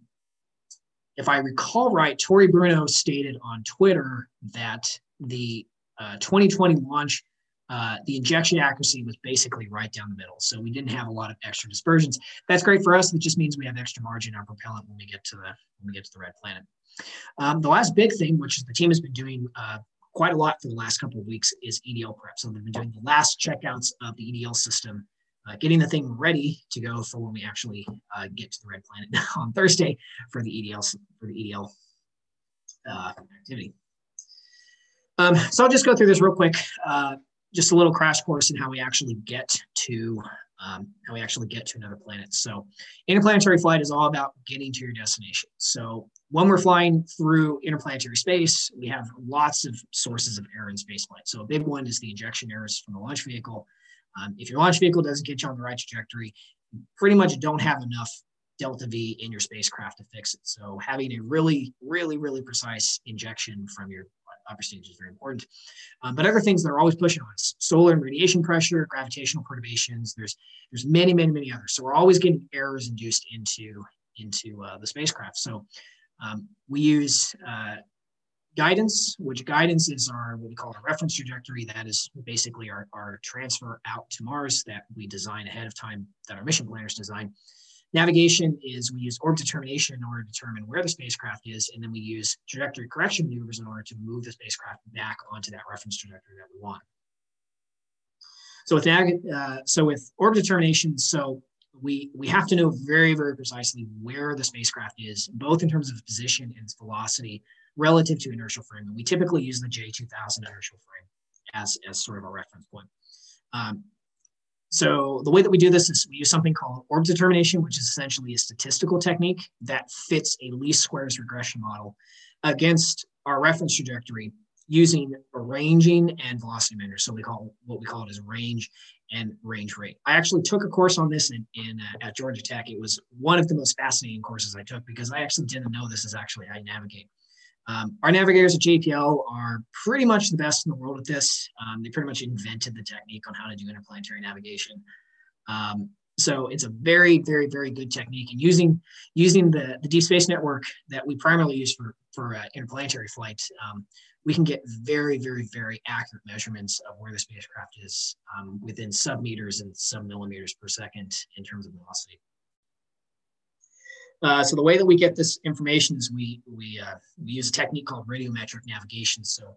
if I recall right, Tory Bruno stated on Twitter that the uh, 2020 launch uh, the injection accuracy was basically right down the middle. So we didn't have a lot of extra dispersions. That's great for us. It just means we have extra margin on propellant when we get to the when we get to the red planet. Um, the last big thing, which the team has been doing uh, quite a lot for the last couple of weeks, is EDL prep. So they've been doing the last checkouts of the EDL system, uh, getting the thing ready to go for when we actually uh, get to the red planet on Thursday for the EDL for the EDL uh, activity. Um, so I'll just go through this real quick. Uh, just a little crash course in how we actually get to um, how we actually get to another planet. So, interplanetary flight is all about getting to your destination. So, when we're flying through interplanetary space, we have lots of sources of error in spaceflight. So, a big one is the injection errors from the launch vehicle. Um, if your launch vehicle doesn't get you on the right trajectory, you pretty much don't have enough delta V in your spacecraft to fix it. So, having a really, really, really precise injection from your stage is very important. Um, but other things that are always pushing on us, solar and radiation pressure, gravitational perturbations, there's there's many, many, many others. So we're always getting errors induced into, into uh, the spacecraft. So um, we use uh, guidance, which guidance is our what we call a reference trajectory. That is basically our, our transfer out to Mars that we design ahead of time, that our mission planners design. Navigation is we use orbit determination in order to determine where the spacecraft is, and then we use trajectory correction maneuvers in order to move the spacecraft back onto that reference trajectory that we want. So with uh, so with orbit determination, so we we have to know very very precisely where the spacecraft is, both in terms of position and its velocity, relative to inertial frame. And We typically use the J2000 inertial frame as, as sort of a reference point. Um, so the way that we do this is we use something called orbit determination, which is essentially a statistical technique that fits a least squares regression model against our reference trajectory using ranging and velocity measure. So we call what we call it is range and range rate. I actually took a course on this in, in uh, at Georgia Tech. It was one of the most fascinating courses I took because I actually didn't know this is actually how you navigate. Um, our navigators at JPL are pretty much the best in the world at this. Um, they pretty much invented the technique on how to do interplanetary navigation. Um, so it's a very, very, very good technique. And using using the, the Deep Space Network that we primarily use for, for uh, interplanetary flight, um, we can get very, very, very accurate measurements of where the spacecraft is um, within sub meters and sub millimeters per second in terms of velocity. Uh, so the way that we get this information is we we uh, we use a technique called radiometric navigation. So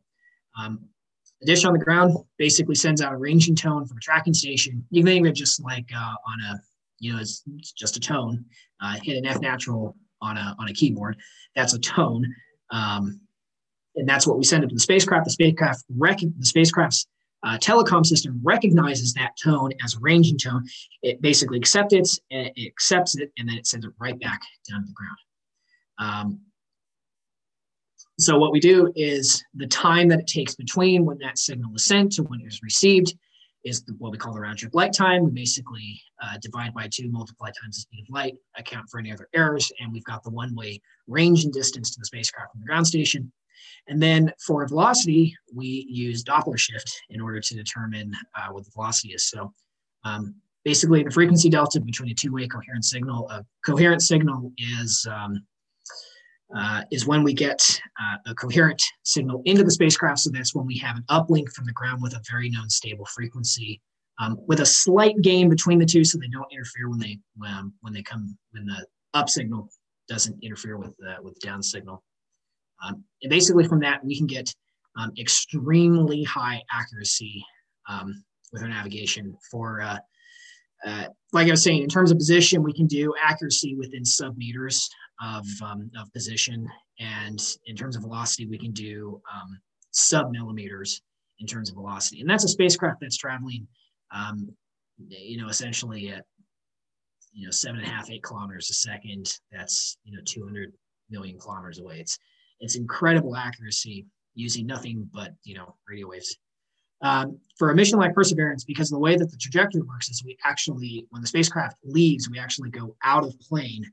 um, a dish on the ground basically sends out a ranging tone from a tracking station. You can think of it just like uh, on a you know it's, it's just a tone. Uh, hit an F natural on a on a keyboard. That's a tone, um, and that's what we send it to the spacecraft. The spacecraft rec- the spacecraft's uh, telecom system recognizes that tone as a ranging tone. It basically accepts it, it accepts it, and then it sends it right back down to the ground. Um, so what we do is the time that it takes between when that signal is sent to when it is received is what we call the round trip light time. We basically uh, divide by two, multiply times the speed of light, account for any other errors, and we've got the one-way range and distance to the spacecraft from the ground station. And then for velocity, we use Doppler shift in order to determine uh, what the velocity is. So um, basically the frequency delta between a two-way coherent signal, a coherent signal is, um, uh, is when we get uh, a coherent signal into the spacecraft. So that's when we have an uplink from the ground with a very known stable frequency um, with a slight gain between the two so they don't interfere when they, um, when they come, when the up signal doesn't interfere with, uh, with the down signal. Um, and basically from that, we can get um, extremely high accuracy um, with our navigation for, uh, uh, like I was saying, in terms of position, we can do accuracy within sub meters of, um, of position. And in terms of velocity, we can do um, sub millimeters in terms of velocity. And that's a spacecraft that's traveling, um, you know, essentially at, you know, seven and a half, eight kilometers a second. That's, you know, 200 million kilometers away. It's, it's incredible accuracy using nothing but you know radio waves. Um, for a mission like Perseverance, because the way that the trajectory works is we actually, when the spacecraft leaves, we actually go out of plane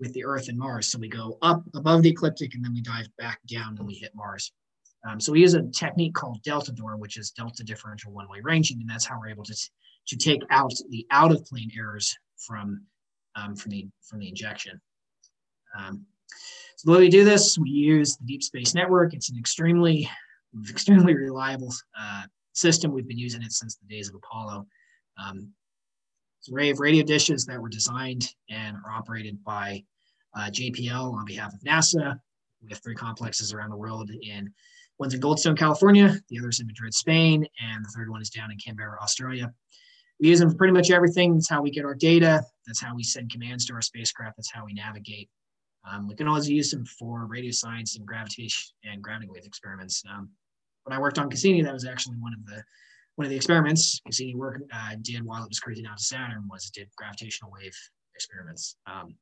with the Earth and Mars. So we go up above the ecliptic and then we dive back down and we hit Mars. Um, so we use a technique called Delta-DOR, which is delta differential one-way ranging, and that's how we're able to, to take out the out of plane errors from um, from the from the injection. Um, so the way we do this, we use the Deep Space Network. It's an extremely, extremely reliable uh, system. We've been using it since the days of Apollo. Um, it's an array of radio dishes that were designed and are operated by uh, JPL on behalf of NASA. We have three complexes around the world in one's in Goldstone, California, the other's in Madrid, Spain, and the third one is down in Canberra, Australia. We use them for pretty much everything. That's how we get our data. That's how we send commands to our spacecraft. That's how we navigate. Um, we can always use them for radio science and gravitation and grounding wave experiments. Um, when I worked on Cassini, that was actually one of the one of the experiments Cassini work uh, did while it was cruising out to Saturn was did gravitational wave experiments. Um,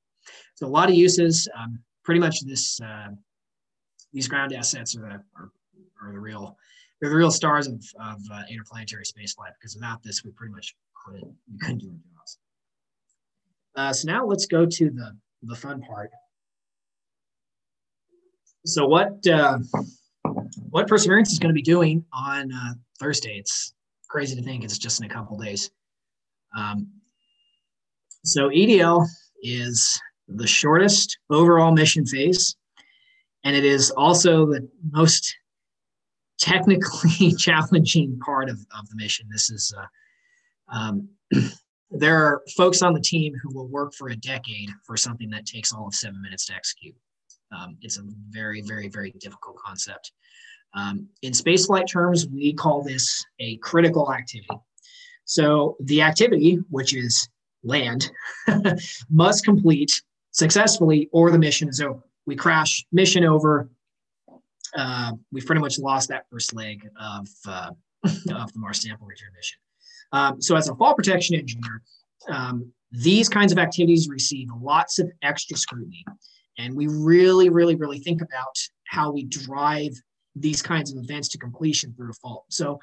so a lot of uses. Um, pretty much this uh, these ground assets are the are, are, the real they're the real stars of, of uh, interplanetary spaceflight because without this we pretty much couldn't we couldn't do anything else. Uh, so now let's go to the the fun part so what uh, what Perseverance is going to be doing on uh, Thursday? It's crazy to think it's just in a couple days. Um, so EDL is the shortest overall mission phase, and it is also the most technically challenging part of, of the mission. This is uh, um, there are folks on the team who will work for a decade for something that takes all of seven minutes to execute. Um, it's a very, very, very difficult concept. Um, in spaceflight terms, we call this a critical activity. So the activity, which is land, must complete successfully or the mission is over. We crash mission over, uh, we've pretty much lost that first leg of, uh, of the Mars sample return mission. Um, so as a fault protection engineer, um, these kinds of activities receive lots of extra scrutiny. And we really, really, really think about how we drive these kinds of events to completion through a fault. So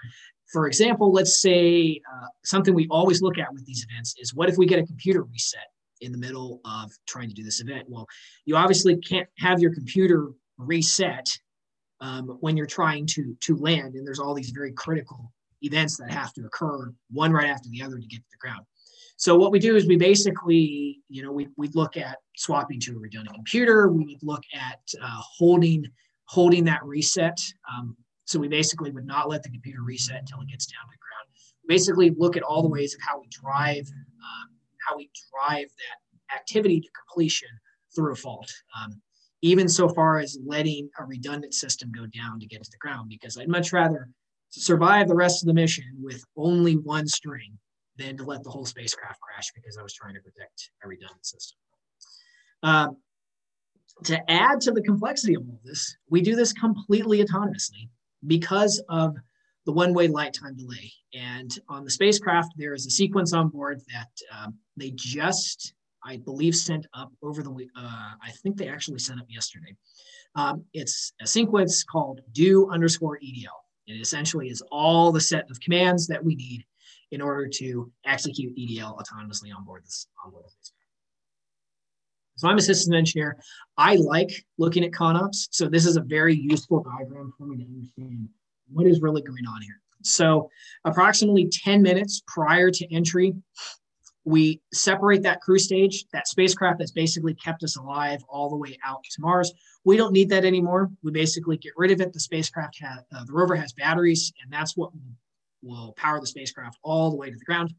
for example, let's say uh, something we always look at with these events is what if we get a computer reset in the middle of trying to do this event? Well, you obviously can't have your computer reset um, when you're trying to to land, and there's all these very critical events that have to occur one right after the other to get to the ground. So what we do is we basically, you know, we we look at swapping to a redundant computer. We would look at uh, holding holding that reset. Um, so we basically would not let the computer reset until it gets down to the ground. Basically, look at all the ways of how we drive um, how we drive that activity to completion through a fault. Um, even so far as letting a redundant system go down to get to the ground, because I'd much rather survive the rest of the mission with only one string than to let the whole spacecraft crash because I was trying to protect a redundant system. Um, to add to the complexity of all this, we do this completely autonomously because of the one-way light time delay. And on the spacecraft, there is a sequence on board that um, they just, I believe, sent up over the. Uh, I think they actually sent up yesterday. Um, it's a sequence called do underscore EDL. It essentially is all the set of commands that we need in order to execute EDL autonomously on board this on board. So I'm a systems engineer. I like looking at ConOps. So this is a very useful diagram for me to understand what is really going on here. So approximately 10 minutes prior to entry, we separate that cruise stage, that spacecraft that's basically kept us alive all the way out to Mars. We don't need that anymore. We basically get rid of it. The spacecraft has, uh, the rover has batteries, and that's what will power the spacecraft all the way to the ground.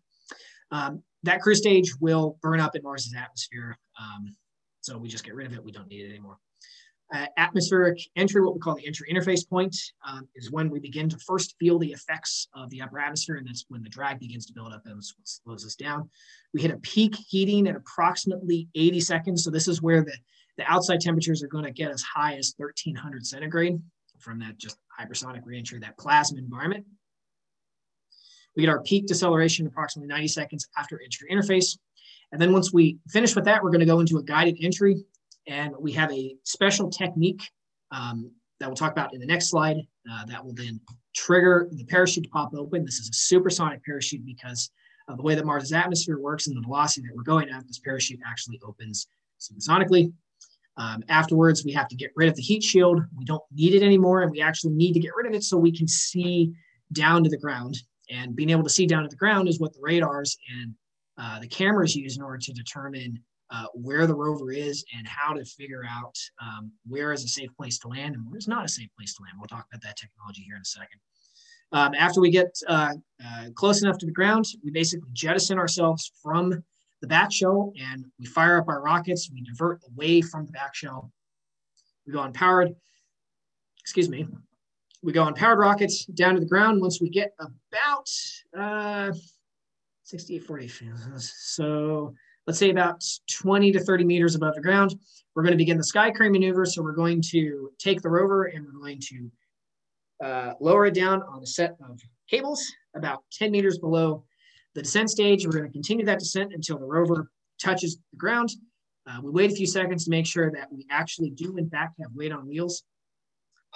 Um, that cruise stage will burn up in Mars's atmosphere. Um, so we just get rid of it. We don't need it anymore. Uh, atmospheric entry, what we call the entry interface point, um, is when we begin to first feel the effects of the upper atmosphere, and that's when the drag begins to build up and slows us down. We hit a peak heating at approximately 80 seconds. So this is where the, the outside temperatures are going to get as high as 1300 centigrade from that just hypersonic reentry, that plasma environment. We get our peak deceleration approximately 90 seconds after entry interface. And then once we finish with that, we're going to go into a guided entry. And we have a special technique um, that we'll talk about in the next slide uh, that will then trigger the parachute to pop open. This is a supersonic parachute because of the way that Mars's atmosphere works and the velocity that we're going at, this parachute actually opens supersonically. Um, afterwards, we have to get rid of the heat shield. We don't need it anymore, and we actually need to get rid of it so we can see down to the ground. And being able to see down to the ground is what the radars and uh, the cameras use in order to determine uh, where the rover is and how to figure out um, where is a safe place to land and where's not a safe place to land. We'll talk about that technology here in a second. Um, after we get uh, uh, close enough to the ground, we basically jettison ourselves from the back shell and we fire up our rockets. We divert away from the back shell. We go on powered, excuse me, we go on powered rockets down to the ground. Once we get about uh, 68, 40, so let's say about 20 to 30 meters above the ground, we're going to begin the sky crane maneuver. So we're going to take the rover and we're going to uh, lower it down on a set of cables about 10 meters below the descent stage. We're going to continue that descent until the rover touches the ground. Uh, we wait a few seconds to make sure that we actually do, in fact, have weight on wheels.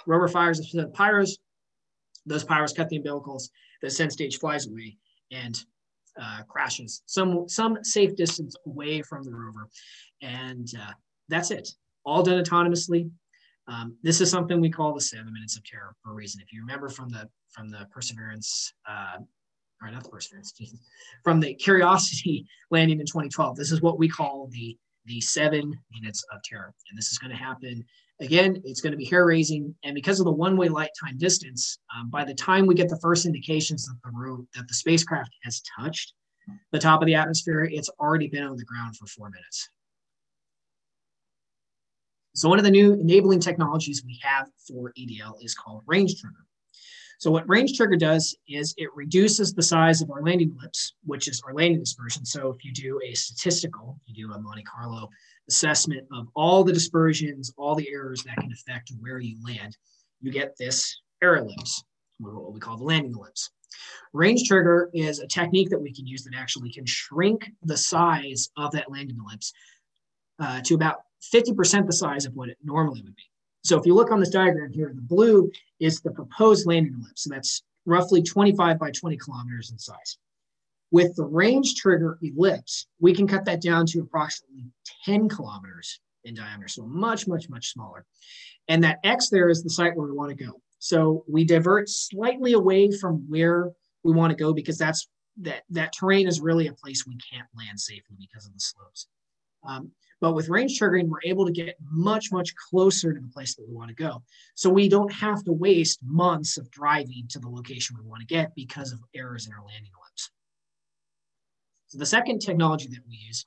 Rover fires set pyros. Those pyros cut the umbilicals. The descent stage flies away and uh, crashes some some safe distance away from the rover, and uh, that's it. All done autonomously. Um, this is something we call the seven minutes of terror for a reason. If you remember from the from the Perseverance, uh, or not the Perseverance, from the Curiosity landing in 2012, this is what we call the the seven minutes of terror, and this is going to happen Again, it's going to be hair raising. And because of the one way light time distance, um, by the time we get the first indications that the that the spacecraft has touched the top of the atmosphere, it's already been on the ground for four minutes. So one of the new enabling technologies we have for EDL is called range trigger. So what range trigger does is it reduces the size of our landing ellipse, which is our landing dispersion. So if you do a statistical, you do a Monte Carlo assessment of all the dispersions, all the errors that can affect where you land. you get this air ellipse, what we call the landing ellipse. Range trigger is a technique that we can use that actually can shrink the size of that landing ellipse uh, to about 50% the size of what it normally would be. So if you look on this diagram here, the blue is the proposed landing ellipse. So that's roughly 25 by 20 kilometers in size. With the range trigger ellipse, we can cut that down to approximately 10 kilometers in diameter. So much, much, much smaller. And that X there is the site where we want to go. So we divert slightly away from where we want to go because that's that that terrain is really a place we can't land safely because of the slopes. Um, but with range triggering, we're able to get much, much closer to the place that we want to go. So we don't have to waste months of driving to the location we want to get because of errors in our landing ellipse. So the second technology that we use,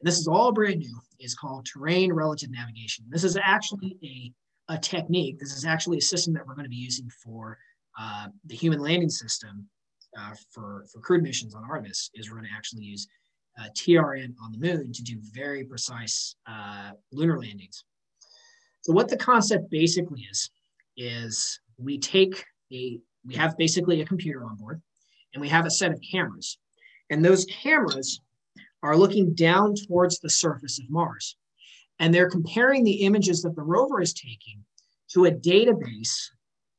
and this is all brand new, is called terrain relative navigation. This is actually a, a technique. This is actually a system that we're going to be using for uh, the human landing system uh, for, for crewed missions on Artemis is we're going to actually use uh, TRN on the moon to do very precise uh, lunar landings. So what the concept basically is, is we take a, we have basically a computer on board and we have a set of cameras. And those cameras are looking down towards the surface of Mars. And they're comparing the images that the rover is taking to a database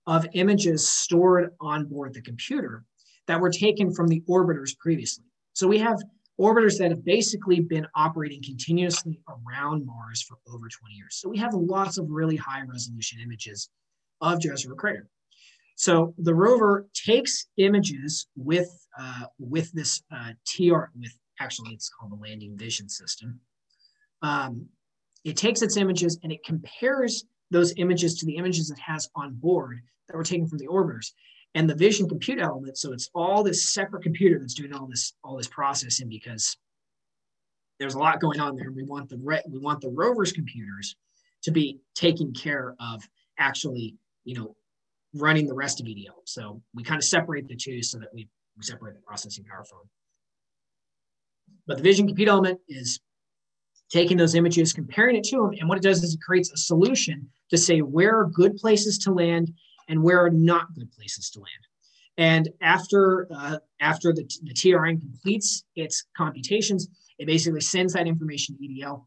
of images stored on board the computer that were taken from the orbiters previously. So we have orbiters that have basically been operating continuously around Mars for over 20 years. So we have lots of really high resolution images of Jezero Crater. So the rover takes images with uh, with this uh, TR with actually it's called the landing vision system. Um, it takes its images and it compares those images to the images it has on board that were taken from the orbiters and the vision compute element. So it's all this separate computer that's doing all this all this processing because there's a lot going on there. We want the we want the rover's computers to be taking care of actually, you know, running the rest of EDL. So we kind of separate the two so that we, we separate the processing power from. But the vision compute element is taking those images, comparing it to them, and what it does is it creates a solution to say where are good places to land and where are not good places to land. And after uh, after the, the TRN completes its computations, it basically sends that information to EDL.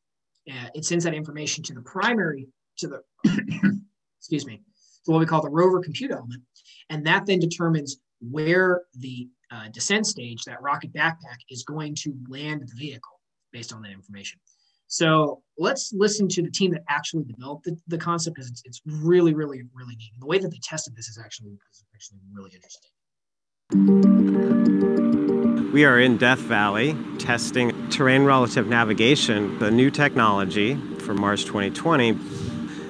Uh, it sends that information to the primary to the excuse me to what we call the rover compute element, and that then determines where the uh, descent stage, that rocket backpack, is going to land the vehicle based on that information. So let's listen to the team that actually developed the, the concept because it's, it's really, really, really neat. And the way that they tested this is actually, is actually really interesting. We are in Death Valley testing terrain relative navigation, the new technology for Mars 2020.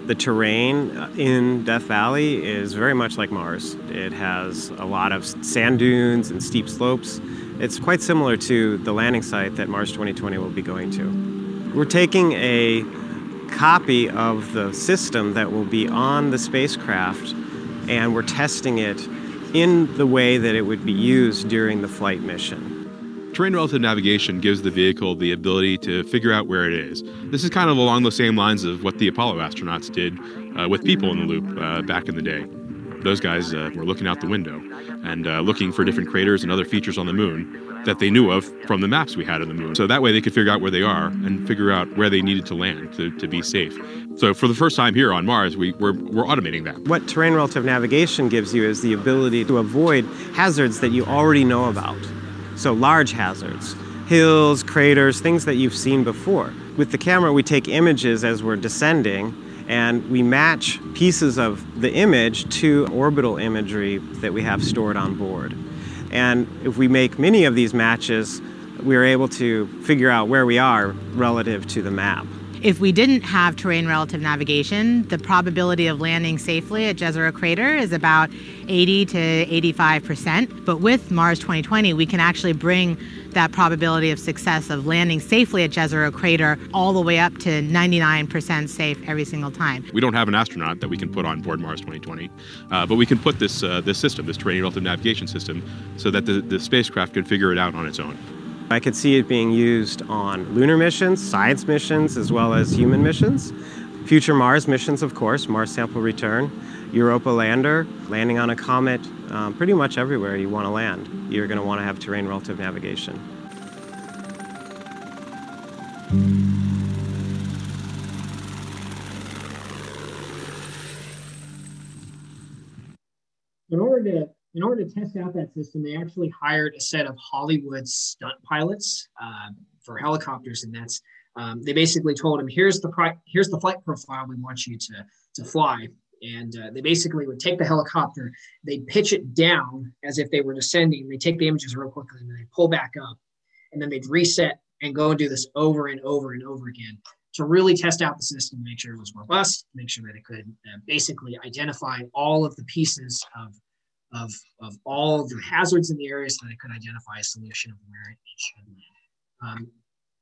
The terrain uh, in Death Valley is very much like Mars. It has a lot of sand dunes and steep slopes. It's quite similar to the landing site that Mars 2020 will be going to. We're taking a copy of the system that will be on the spacecraft and we're testing it in the way that it would be used during the flight mission. Terrain relative navigation gives the vehicle the ability to figure out where it is. This is kind of along the same lines of what the Apollo astronauts did uh, with people in the loop uh, back in the day. Those guys uh, were looking out the window and uh, looking for different craters and other features on the moon that they knew of from the maps we had of the moon. So that way they could figure out where they are and figure out where they needed to land to, to be safe. So for the first time here on Mars, we, we're, we're automating that. What terrain relative navigation gives you is the ability to avoid hazards that you already know about. So large hazards, hills, craters, things that you've seen before. With the camera, we take images as we're descending and we match pieces of the image to orbital imagery that we have stored on board. And if we make many of these matches, we're able to figure out where we are relative to the map. If we didn't have terrain relative navigation, the probability of landing safely at Jezero Crater is about 80 to 85 percent. But with Mars 2020, we can actually bring that probability of success of landing safely at Jezero Crater all the way up to 99% safe every single time. We don't have an astronaut that we can put on board Mars 2020, uh, but we can put this uh, this system, this terrain relative navigation system, so that the, the spacecraft can figure it out on its own. I could see it being used on lunar missions, science missions, as well as human missions. Future Mars missions, of course, Mars sample return, Europa lander, landing on a comet, um, pretty much everywhere you want to land, you're going to want to have terrain relative navigation. In order to in order to test out that system, they actually hired a set of Hollywood stunt pilots uh, for helicopters, and that's um, they basically told him, "Here's the pri- here's the flight profile we want you to to fly." And uh, they basically would take the helicopter, they'd pitch it down as if they were descending. They take the images real quickly, and then they pull back up, and then they'd reset and go and do this over and over and over again to really test out the system, make sure it was robust, make sure that it could uh, basically identify all of the pieces of of, of all the hazards in the area so that it could identify a solution of where it should land. Um,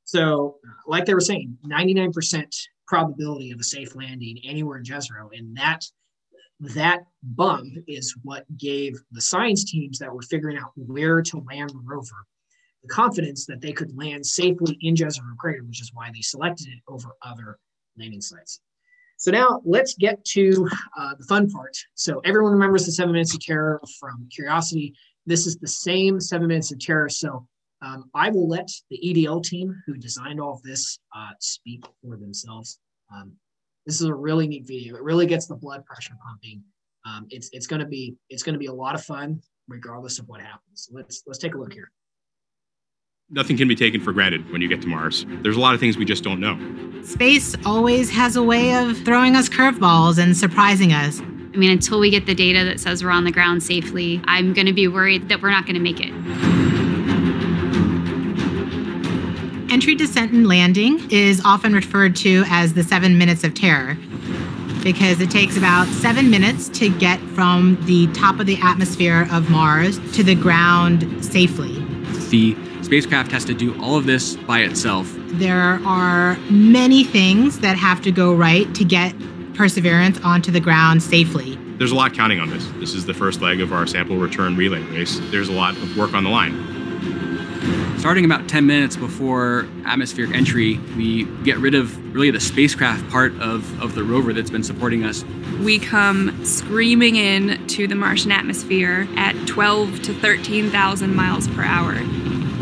so, uh, like they were saying, 99% probability of a safe landing anywhere in Jezero, and that that bump is what gave the science teams that were figuring out where to land the rover the confidence that they could land safely in Jezero Crater, which is why they selected it over other landing sites. So now let's get to uh, the fun part. So everyone remembers the seven minutes of terror from Curiosity. This is the same seven minutes of terror. So um, I will let the EDL team who designed all of this uh, speak for themselves. Um, this is a really neat video. It really gets the blood pressure pumping. Um, it's it's going to be it's going to be a lot of fun regardless of what happens. Let's let's take a look here. Nothing can be taken for granted when you get to Mars. There's a lot of things we just don't know. Space always has a way of throwing us curveballs and surprising us. I mean, until we get the data that says we're on the ground safely, I'm going to be worried that we're not going to make it. Entry, descent, and landing is often referred to as the seven minutes of terror because it takes about seven minutes to get from the top of the atmosphere of Mars to the ground safely. The spacecraft has to do all of this by itself. There are many things that have to go right to get Perseverance onto the ground safely. There's a lot counting on this. This is the first leg of our sample return relay race. There's a lot of work on the line. Starting about 10 minutes before atmospheric entry, we get rid of really the spacecraft part of, of the rover that's been supporting us. We come screaming in to the Martian atmosphere at 12 to 13,000 miles per hour.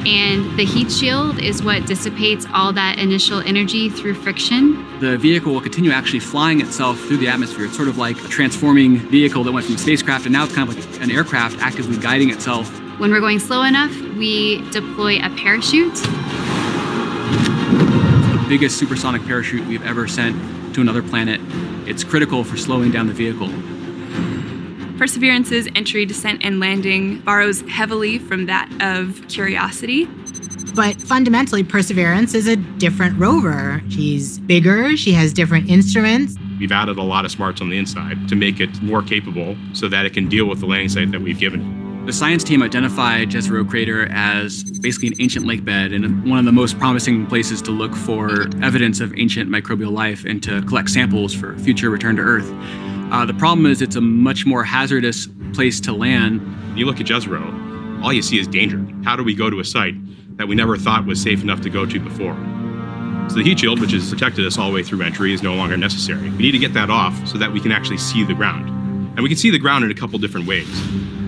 And the heat shield is what dissipates all that initial energy through friction. The vehicle will continue actually flying itself through the atmosphere. It's sort of like a transforming vehicle that went from a spacecraft and now it's kind of like an aircraft actively guiding itself when we're going slow enough, we deploy a parachute. The biggest supersonic parachute we've ever sent to another planet. It's critical for slowing down the vehicle. Perseverance's entry, descent, and landing borrows heavily from that of Curiosity. But fundamentally, Perseverance is a different rover. She's bigger, she has different instruments. We've added a lot of smarts on the inside to make it more capable so that it can deal with the landing site that we've given it. The science team identified Jezero Crater as basically an ancient lake bed and one of the most promising places to look for evidence of ancient microbial life and to collect samples for future return to Earth. Uh, the problem is it's a much more hazardous place to land. You look at Jezero, all you see is danger. How do we go to a site that we never thought was safe enough to go to before? So the heat shield, which has protected us all the way through entry, is no longer necessary. We need to get that off so that we can actually see the ground. And we can see the ground in a couple different ways.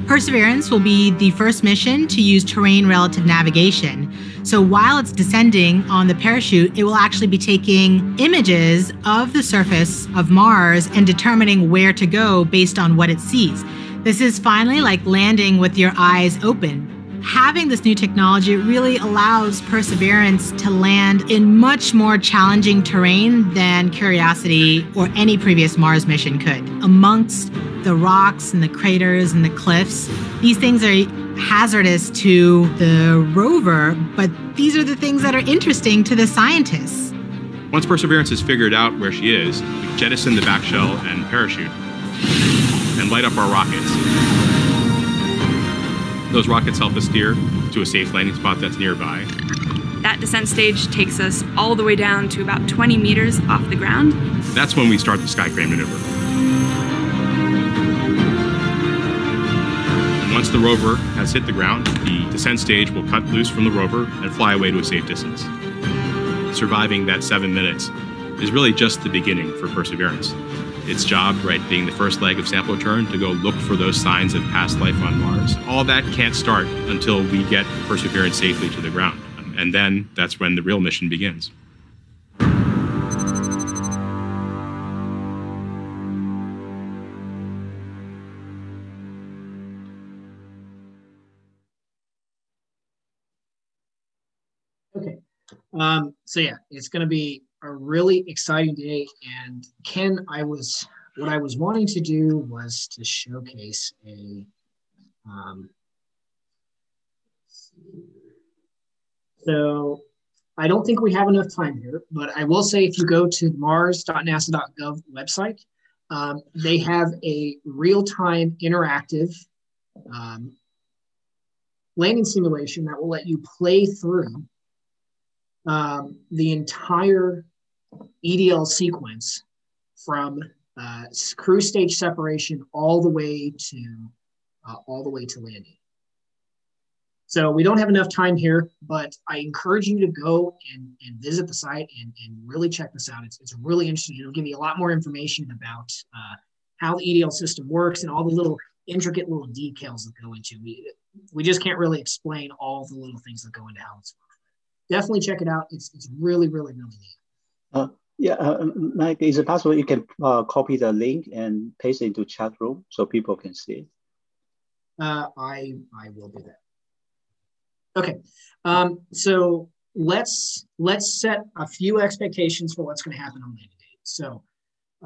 Perseverance will be the first mission to use terrain relative navigation. So while it's descending on the parachute, it will actually be taking images of the surface of Mars and determining where to go based on what it sees. This is finally like landing with your eyes open. Having this new technology really allows Perseverance to land in much more challenging terrain than Curiosity or any previous Mars mission could. Amongst the rocks and the craters and the cliffs. These things are hazardous to the rover, but these are the things that are interesting to the scientists. Once Perseverance has figured out where she is, we jettison the back shell and parachute and light up our rockets. Those rockets help us steer to a safe landing spot that's nearby. That descent stage takes us all the way down to about 20 meters off the ground. That's when we start the sky crane maneuver. Once the rover has hit the ground, the descent stage will cut loose from the rover and fly away to a safe distance. Surviving that seven minutes is really just the beginning for Perseverance. Its job, right, being the first leg of sample return, to go look for those signs of past life on Mars. All that can't start until we get Perseverance safely to the ground. And then that's when the real mission begins. Okay. Um, so yeah, it's going to be a really exciting day. And Ken, I was what I was wanting to do was to showcase a. Um, so I don't think we have enough time here, but I will say if you go to mars.nasa.gov website, um, they have a real-time interactive um, landing simulation that will let you play through um, the entire EDL sequence from uh, cruise stage separation all the way to uh, all the way to landing. So we don't have enough time here, but I encourage you to go and, and visit the site and, and really check this out. It's, it's really interesting. It'll give you a lot more information about uh, how the EDL system works and all the little intricate little details that go into. We, we just can't really explain all the little things that go into how it's definitely check it out. It's, it's really, really, really neat. Uh, yeah, uh, Mike, is it possible you can uh, copy the link and paste it into chat room so people can see it? Uh, I, I will do that. Okay, um, so let's let's set a few expectations for what's going to happen on landing day. So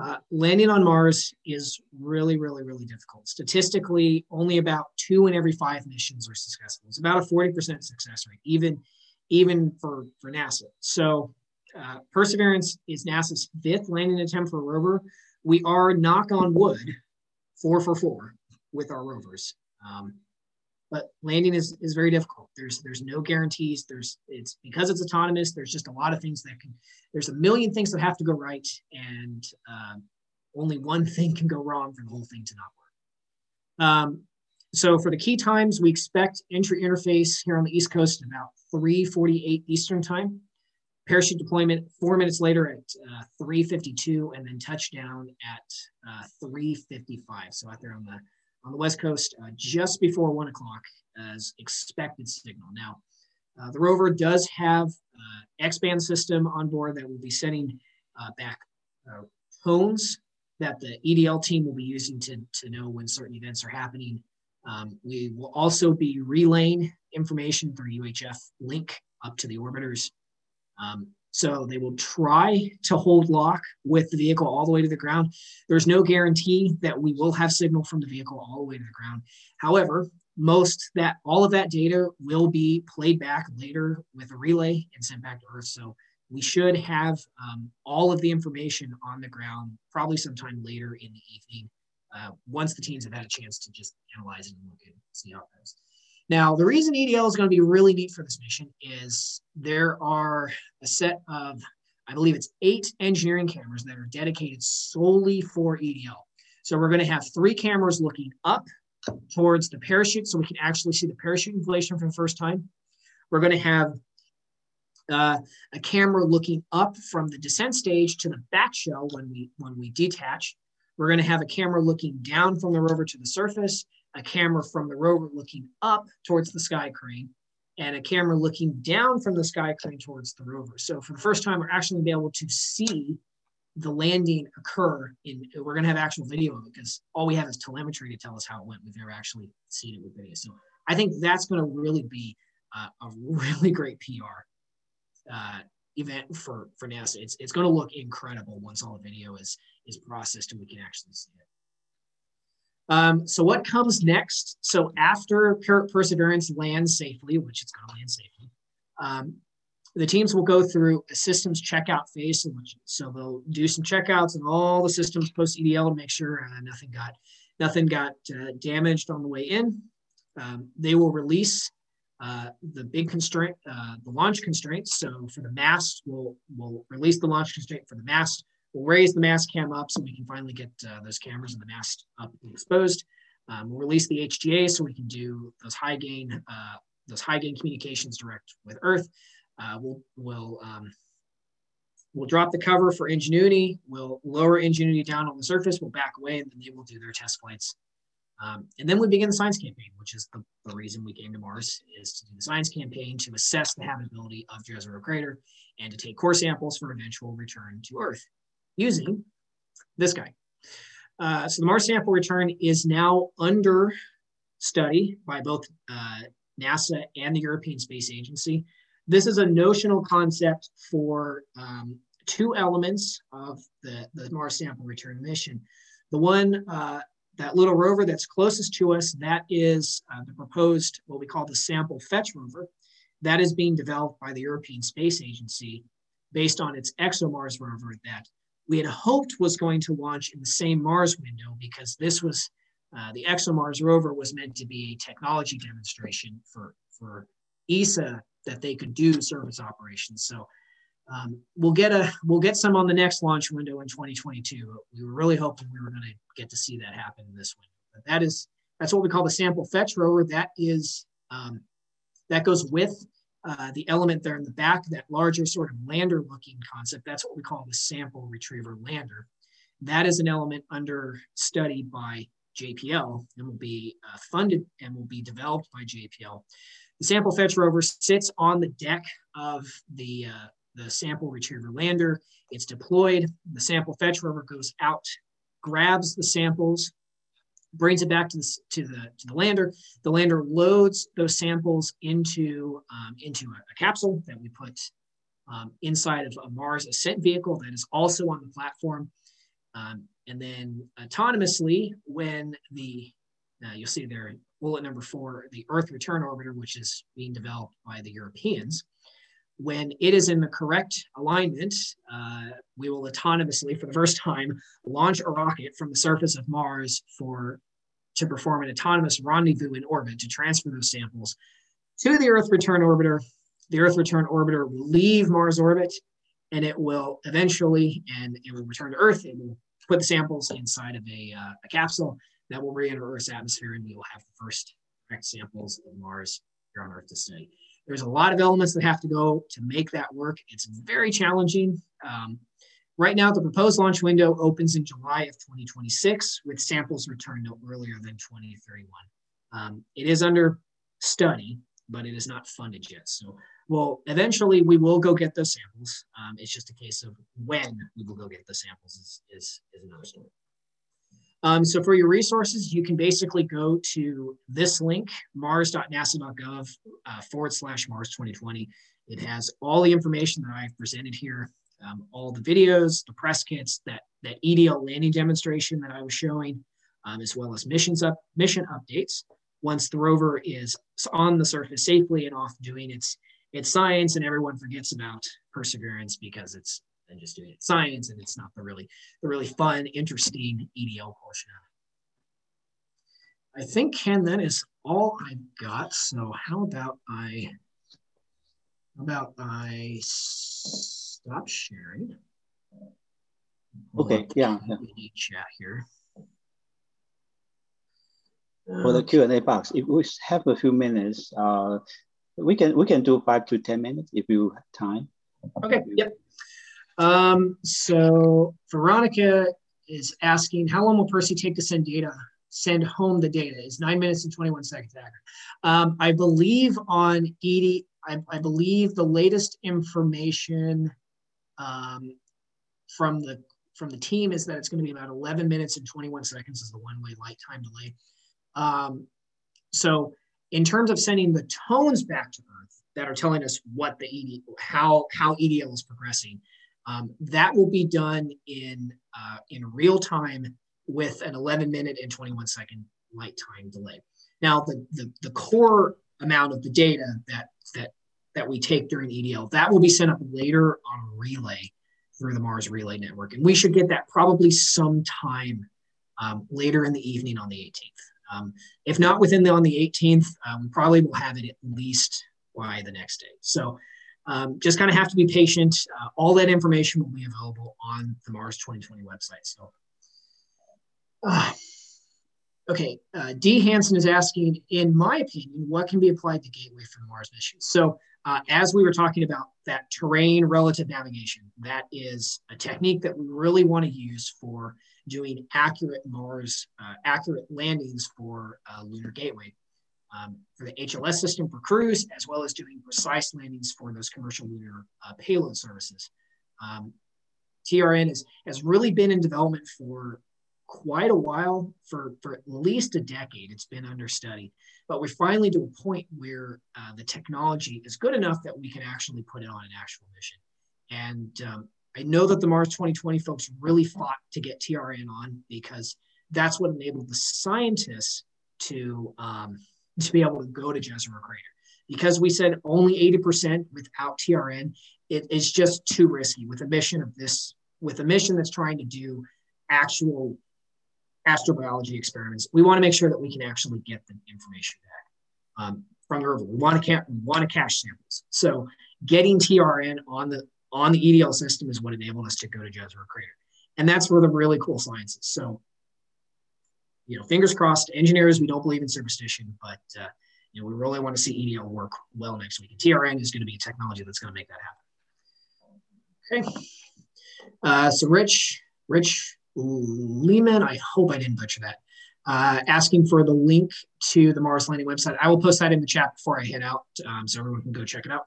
uh, landing on Mars is really, really, really difficult. Statistically, only about two in every five missions are successful. It's about a 40% success rate, even even for, for NASA. So uh, Perseverance is NASA's fifth landing attempt for a rover. We are, knock on wood, four for four with our rovers. Um, but landing is, is very difficult. There's there's no guarantees. There's it's because it's autonomous. There's just a lot of things that can. There's a million things that have to go right, and uh, only one thing can go wrong for the whole thing to not work. Um, so for the key times, we expect entry interface here on the East Coast about 3:48 Eastern time. Parachute deployment four minutes later at uh, 3:52, and then touchdown at uh, 3:55. So out there on the on the West Coast, uh, just before one o'clock as expected signal. Now, uh, the rover does have uh, X-band system on board that will be sending uh, back tones that the EDL team will be using to, to know when certain events are happening um, we will also be relaying information through UHF link up to the orbiters. Um, so they will try to hold lock with the vehicle all the way to the ground. There's no guarantee that we will have signal from the vehicle all the way to the ground. However, most that all of that data will be played back later with a relay and sent back to Earth. So we should have um, all of the information on the ground probably sometime later in the evening uh, once the teams have had a chance to just analyze it and look and see how it goes. Now, the reason EDL is going to be really neat for this mission is there are a set of, I believe it's eight engineering cameras that are dedicated solely for EDL. So we're going to have three cameras looking up towards the parachute so we can actually see the parachute inflation for the first time. We're going to have uh, a camera looking up from the descent stage to the back shell when we when we detach. We're going to have a camera looking down from the rover to the surface, a camera from the rover looking up towards the sky crane, and a camera looking down from the sky crane towards the rover. So for the first time, we're actually to be able to see the landing occur in we're going to have actual video of it because all we have is telemetry to tell us how it went we've never actually seen it with video so i think that's going to really be uh, a really great pr uh, event for for NASA. It's it's going to look incredible once all the video is is processed and we can actually see it. Um, so what comes next? So after per Perseverance lands safely, which it's going to land safely, um, the teams will go through a systems checkout phase. So they'll do some checkouts and all the systems post EDL to make sure uh, nothing got nothing got uh, damaged on the way in. Um, they will release uh, the big constraint, uh, the launch constraints. So for the mast, we'll, we'll release the launch constraint for the mast. We'll raise the mast cam up so we can finally get uh, those cameras and the mast up and exposed. Um, we'll release the HGA so we can do those high gain, uh, those high gain communications direct with Earth. Uh, we'll we'll um, we'll drop the cover for Ingenuity. We'll lower Ingenuity down on the surface. We'll back away, and then they will do their test flights. Um, and then we begin the science campaign, which is the, the, reason we came to Mars, is to do the science campaign to assess the habitability of Jezero Crater and to take core samples for eventual return to Earth using this guy. Uh, so the Mars sample return is now under study by both uh, NASA and the European Space Agency. This is a notional concept for um, two elements of the, the Mars sample return mission. The one, uh, that little rover that's closest to us, that is uh, the proposed, what we call the sample fetch rover. That is being developed by the European Space Agency based on its ExoMars rover that we had hoped was going to launch in the same Mars window because this was uh, the ExoMars rover was meant to be a technology demonstration for, for ESA that they could do service operations. So um, we'll get a we'll get some on the next launch window in 2022. We were really hoping we were going to get to see that happen in this window. But that is that's what we call the sample fetch rover. That is um, that goes with uh, the element there in the back, that larger sort of lander looking concept. That's what we call the sample retriever lander. That is an element under study by JPL and will be uh, funded and will be developed by JPL. The sample fetch rover sits on the deck of the, uh, the sample retriever lander. It's deployed. The sample fetch rover goes out, grabs the samples, brings it back to the, to the, to the lander. The lander loads those samples into, um, into a, a, capsule that we put um, inside of a Mars ascent vehicle that is also on the platform. Um, and then autonomously, when the, uh, you'll see there, bullet number four, the Earth Return Orbiter, which is being developed by the Europeans, when it is in the correct alignment, uh, we will autonomously, for the first time, launch a rocket from the surface of Mars for to perform an autonomous rendezvous in orbit to transfer those samples to the Earth Return Orbiter. The Earth Return Orbiter will leave Mars orbit, and it will eventually, and it will return to Earth. It will put the samples inside of a, uh, a capsule that will re-enter Earth's atmosphere, and we will have the first samples of Mars here on Earth to study. There's a lot of elements that have to go to make that work. It's very challenging. Um, right now, the proposed launch window opens in July of 2026 with samples returned no earlier than 2031. Um, it is under study, but it is not funded yet. So well, eventually we will go get those samples. Um, it's just a case of when we will go get the samples is, is, is another story. Um, so for your resources, you can basically go to this link, mars.nasa.gov uh, forward slash Mars 2020. It has all the information that I've presented here, um, all the videos, the press kits, that, that EDL landing demonstration that I was showing, um, as well as missions up, mission updates. Once the rover is on the surface safely and off doing its, its science and everyone forgets about perseverance because it's than just doing it science and it's not the really the really fun interesting edl portion of it i think ken that is all i've got so how about i how about i stop sharing okay yeah, yeah. chat here for the Q&A box, if we have a few minutes, uh, we can we can do five to 10 minutes if you have time. Okay, yep. Um, so Veronica is asking, how long will Percy take to send data, send home the data? Is nine minutes and 21 seconds? Um, I believe on Edie, I, I, believe the latest information um, from the from the team is that it's going to be about 11 minutes and 21 seconds is the one-way light time delay. Um, so in terms of sending the tones back to Earth that are telling us what the ED, how how EDL is progressing, um, that will be done in, uh, in real time with an 11 minute and 21 second light time delay. Now, the, the, the core amount of the data that, that, that we take during EDL, that will be sent up later on relay through the Mars Relay Network. And we should get that probably sometime um, later in the evening on the 18th. Um, if not within the, on the 18th, um, probably will have it at least by the next day. So um, just kind of have to be patient. Uh, all that information will be available on the Mars 2020 website. So, uh, okay, uh, D. Hansen is asking, in my opinion, what can be applied to Gateway for the Mars mission? So uh, as we were talking about that terrain relative navigation, that is a technique that we really want to use for doing accurate Mars, uh, accurate landings for uh, Lunar Gateway, um, for the HLS system for crews, as well as doing precise landings for those commercial lunar uh, payload services. Um, TRN is, has really been in development for quite a while, for, for at least a decade. It's been under study but we're finally to a point where uh, the technology is good enough that we can actually put it on an actual mission. And um, I know that the Mars 2020 folks really fought to get TRN on because that's what enabled the scientists to um, to be able to go to Jezero Crater. Because we said only 80% without TRN, it is just too risky with a mission of this, with a mission that's trying to do actual astrobiology experiments, we want to make sure that we can actually get the information back um, from the rover. We want to we want to cache samples. So getting TRN on the on the EDL system is what enabled us to go to Jezero Crater, and that's where the really cool science is. So, you know, fingers crossed. Engineers, we don't believe in superstition, but uh, you know, we really want to see EDL work well next week. And TRN is going to be a technology that's going to make that happen. Okay. Uh, so, Rich, Rich Lehman, I hope I didn't butcher that, uh, asking for the link to the Mars Landing website. I will post that in the chat before I head out um, so everyone can go check it out.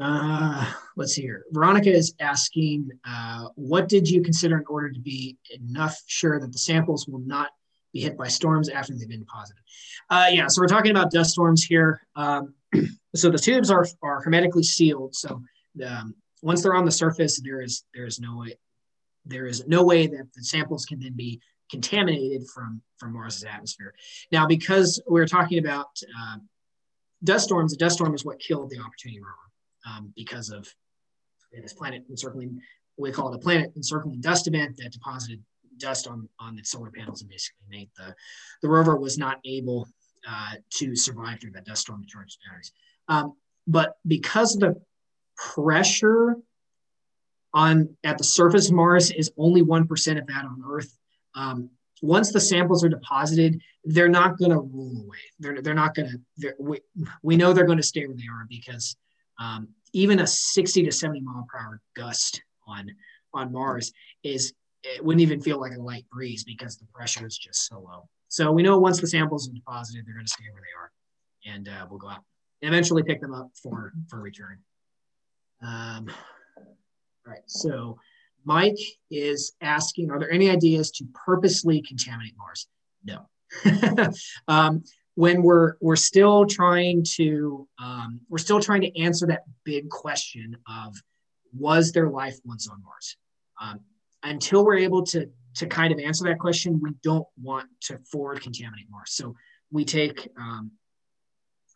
Uh, let's see here. Veronica is asking, uh, what did you consider in order to be enough sure that the samples will not be hit by storms after they've been deposited? Uh, yeah, so we're talking about dust storms here. Um, so the tubes are, are hermetically sealed. So um, once they're on the surface, there is there is no way there is no way that the samples can then be contaminated from, from Mars's atmosphere. Now, because we're talking about uh, dust storms, the dust storm is what killed the Opportunity rover um, because of this planet encircling, we call it a planet encircling dust event that deposited dust on, on its solar panels and basically made the, the rover was not able uh, to survive through that dust storm and charge batteries. Um, but because the pressure on at the surface of Mars is only 1% of that on Earth. Um, once the samples are deposited, they're not going to roll away. They're, they're not going to, we, we know they're going to stay where they are because um, even a 60 to 70 mile per hour gust on, on Mars is, it wouldn't even feel like a light breeze because the pressure is just so low. So we know once the samples are deposited, they're going to stay where they are and uh, we'll go out and eventually pick them up for, for return. Um, all right, so Mike is asking, are there any ideas to purposely contaminate Mars? No. um, when we're we're still trying to um, we're still trying to answer that big question of was there life once on Mars? Um, until we're able to to kind of answer that question, we don't want to forward contaminate Mars. So we take um,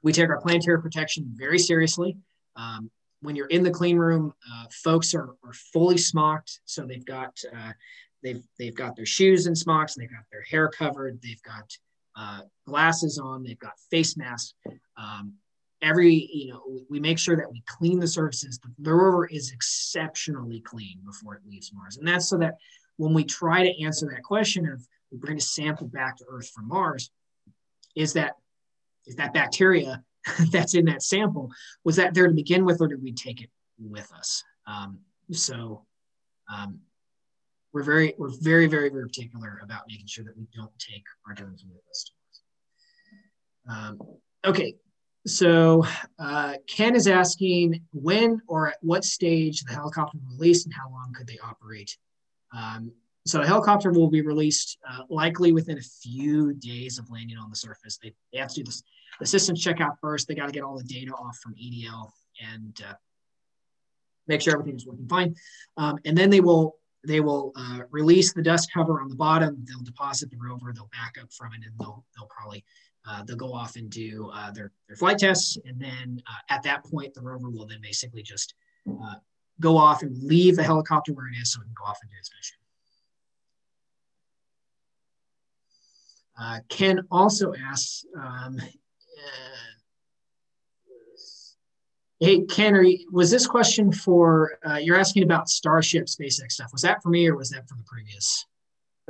we take our planetary protection very seriously. Um, when you're in the clean room, uh, folks are, are fully smocked. So they've got uh, they've they've got their shoes and smocks, and they've got their hair covered, they've got uh, glasses on, they've got face masks. Um, every you know we make sure that we clean the surfaces. The, the rover is exceptionally clean before it leaves Mars, and that's so that when we try to answer that question of we bring a sample back to Earth from Mars, is that is that bacteria that's in that sample was that there to begin with or did we take it with us um, so um, we're very we're very very very particular about making sure that we don't take our germs with us um, okay so uh, ken is asking when or at what stage the helicopter will released and how long could they operate um, so a helicopter will be released uh, likely within a few days of landing on the surface. They, they have to do this the systems check out first. They got to get all the data off from EDL and uh, make sure everything is working fine. Um, and then they will they will uh, release the dust cover on the bottom. They'll deposit the rover. They'll back up from it, and they'll they'll probably uh, they'll go off and do uh, their their flight tests. And then uh, at that point, the rover will then basically just uh, go off and leave the helicopter where it is, so it can go off and do its mission. Uh, Ken also asks um, Hey, Canary, was this question for, uh, you're asking about Starship SpaceX stuff. Was that for me or was that for the previous?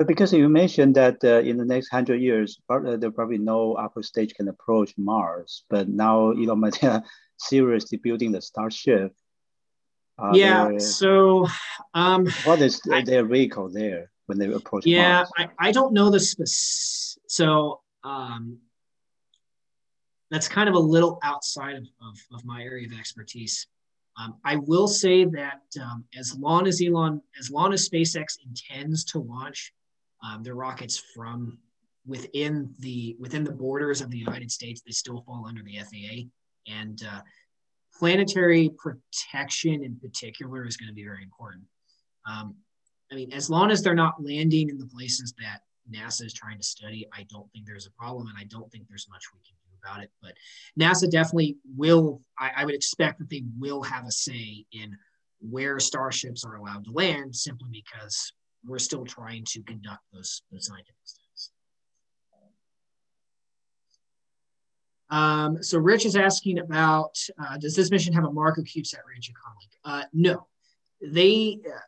Because you mentioned that uh, in the next hundred years, uh, there probably no upper stage can approach Mars, but now Elon Musk seriously building the Starship. Uh, yeah. So, um, what is I, their vehicle there when they approach? Yeah, Mars? I, I don't know the specific. So, um, that's kind of a little outside of, of, of my area of expertise. Um, I will say that um, as long as Elon, as long as SpaceX intends to launch um, their rockets from within the within the borders of the United States, they still fall under the FAA, and uh, planetary protection in particular is going to be very important. Um, I mean, as long as they're not landing in the places that NASA is trying to study, I don't think there's a problem, and I don't think there's much we can about it. But NASA definitely will, I, I would expect that they will have a say in where starships are allowed to land simply because we're still trying to conduct those, those scientific studies. Um, so Rich is asking about, uh, does this mission have a MarCO CubeSat range? Uh, no, they, uh,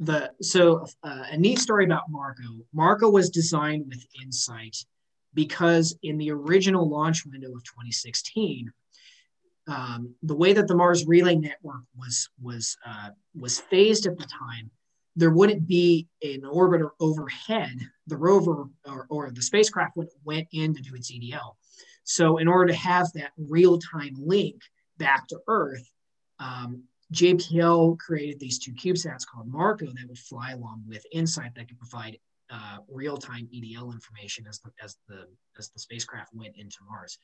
the, so uh, a neat story about MarCO. MarCO was designed with InSight because in the original launch window of 2016, um, the way that the Mars Relay Network was was uh, was phased at the time, there wouldn't be an orbiter overhead. The rover or, or the spacecraft went, went in to do its EDL. So in order to have that real-time link back to Earth, um, JPL created these two CubeSats called MarCO that would fly along with InSight that could provide uh, real-time EDL information as the as the as the spacecraft went into Mars.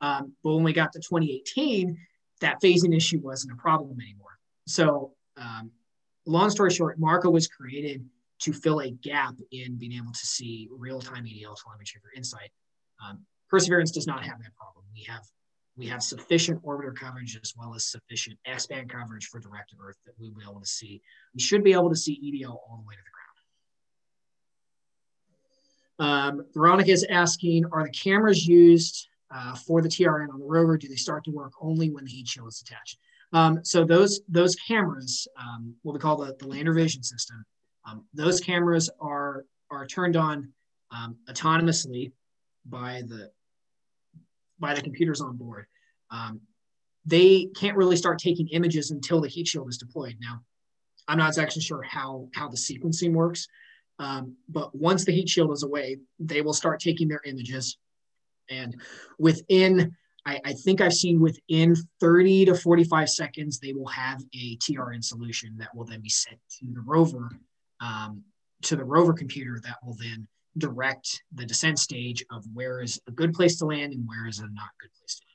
Um, but when we got to 2018, that phasing issue wasn't a problem anymore. So, um, long story short, MarCO was created to fill a gap in being able to see real-time EDL telemetry for InSight. Um, Perseverance does not have that problem. We have we have sufficient orbiter coverage as well as sufficient X-band coverage for direct to Earth that we'll be able to see. We should be able to see EDL all the way to the. Um, Veronica is asking, are the cameras used uh, for the TRN on the rover? Do they start to work only when the heat shield is attached? Um, so those those cameras, um, what we call the, the lander vision system, um, those cameras are are turned on um, autonomously by the by the computers on board. Um, they can't really start taking images until the heat shield is deployed. Now, I'm not actually sure how how the sequencing works, um, but once the heat shield is away, they will start taking their images. And within, I, I, think I've seen within 30 to 45 seconds, they will have a TRN solution that will then be sent to the rover, um, to the rover computer that will then direct the descent stage of where is a good place to land and where is a not good place to land.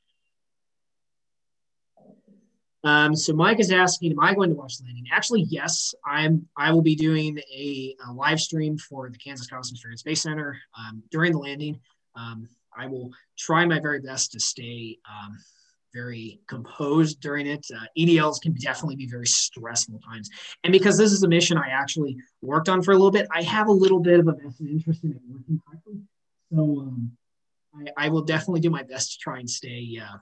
Um, so Mike is asking, am I going to watch the landing? Actually, yes, I'm. I will be doing a, a live stream for the Kansas Cosmosphere and Space Center um, during the landing. Um, I will try my very best to stay um, very composed during it. Uh, EDLs can definitely be very stressful times, and because this is a mission I actually worked on for a little bit, I have a little bit of a vested interest in it working correctly. So um, I, I, will definitely do my best to try and stay. Uh,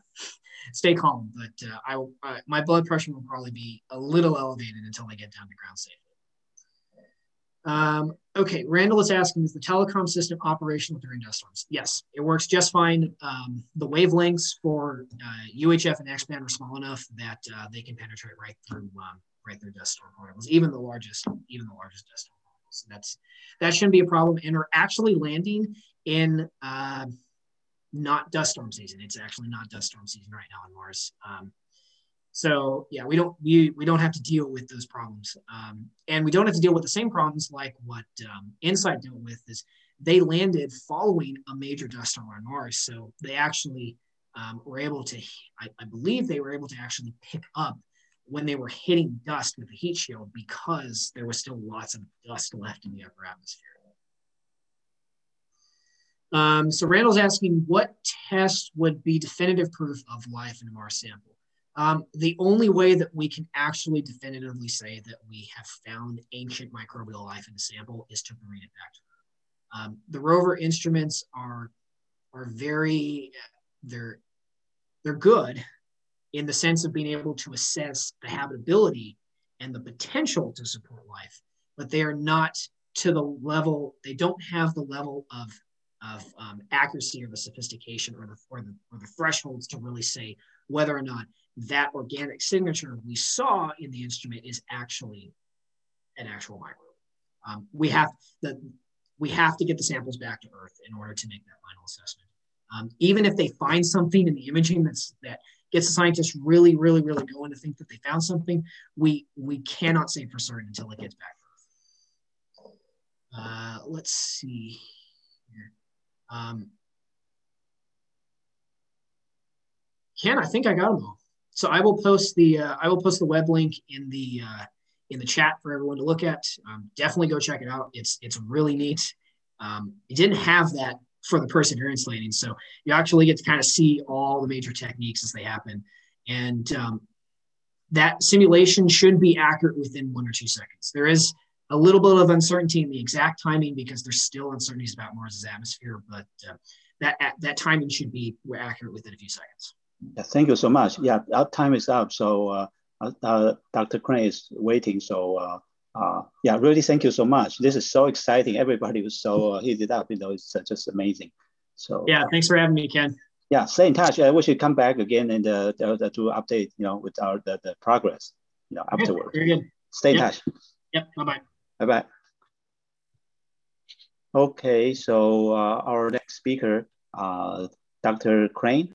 stay calm. But uh, I, uh, my blood pressure will probably be a little elevated until I get down to ground safely. Um, okay, Randall is asking, is the telecom system operational during dust storms? Yes, it works just fine. Um, the wavelengths for uh, UHF and X-band are small enough that uh, they can penetrate right through um, right through dust storm particles, even the largest, even the largest dust storm particles. So that's that shouldn't be a problem. And we're actually landing in uh, not dust storm season. It's actually not dust storm season right now on Mars. Um, so yeah, we don't we, we don't have to deal with those problems, um, and we don't have to deal with the same problems like what um, InSight dealt with. Is they landed following a major dust storm on Mars, so they actually um, were able to. I, I believe they were able to actually pick up when they were hitting dust with the heat shield because there was still lots of dust left in the upper atmosphere. Um, so Randall's asking what test would be definitive proof of life in a Mars sample? Um, the only way that we can actually definitively say that we have found ancient microbial life in a sample is to bring it back to Earth. Um, the rover instruments are are very they're they're good in the sense of being able to assess the habitability and the potential to support life, but they are not to the level, they don't have the level of, of um, accuracy or the sophistication or the, or, the, or the thresholds to really say whether or not that organic signature we saw in the instrument is actually an actual microbe. Um, we have the we have to get the samples back to Earth in order to make that final assessment. Um, even if they find something in the imaging that's that gets the scientists really, really, really going to think that they found something, we we cannot say for certain until it gets back to Earth. Uh, let's see. Um, Ken, I think I got them all. So I will post the uh, I will post the web link in the uh, in the chat for everyone to look at. Um, definitely go check it out. It's it's really neat. Um, it didn't have that for the perseverance landing, so you actually get to kind of see all the major techniques as they happen, and um, that simulation should be accurate within one or two seconds. There is a little bit of uncertainty in the exact timing because there's still uncertainties about Mars's atmosphere, but uh, that that timing should be accurate within a few seconds. Yeah, thank you so much. Yeah, our time is up, so. Uh, uh, uh Dr. Crane is waiting. So uh, uh, yeah, really thank you so much. This is so exciting. Everybody was so uh, heated up. You know, it's just amazing. So yeah, thanks for having me, Ken. Yeah, stay in touch. we should come back again and uh, to update, you know, with our the, the progress, you know, afterwards. Very good. Stay in yep. touch. Yep. Bye bye. Bye bye. Okay, so uh, our next speaker, uh, Dr. Crane.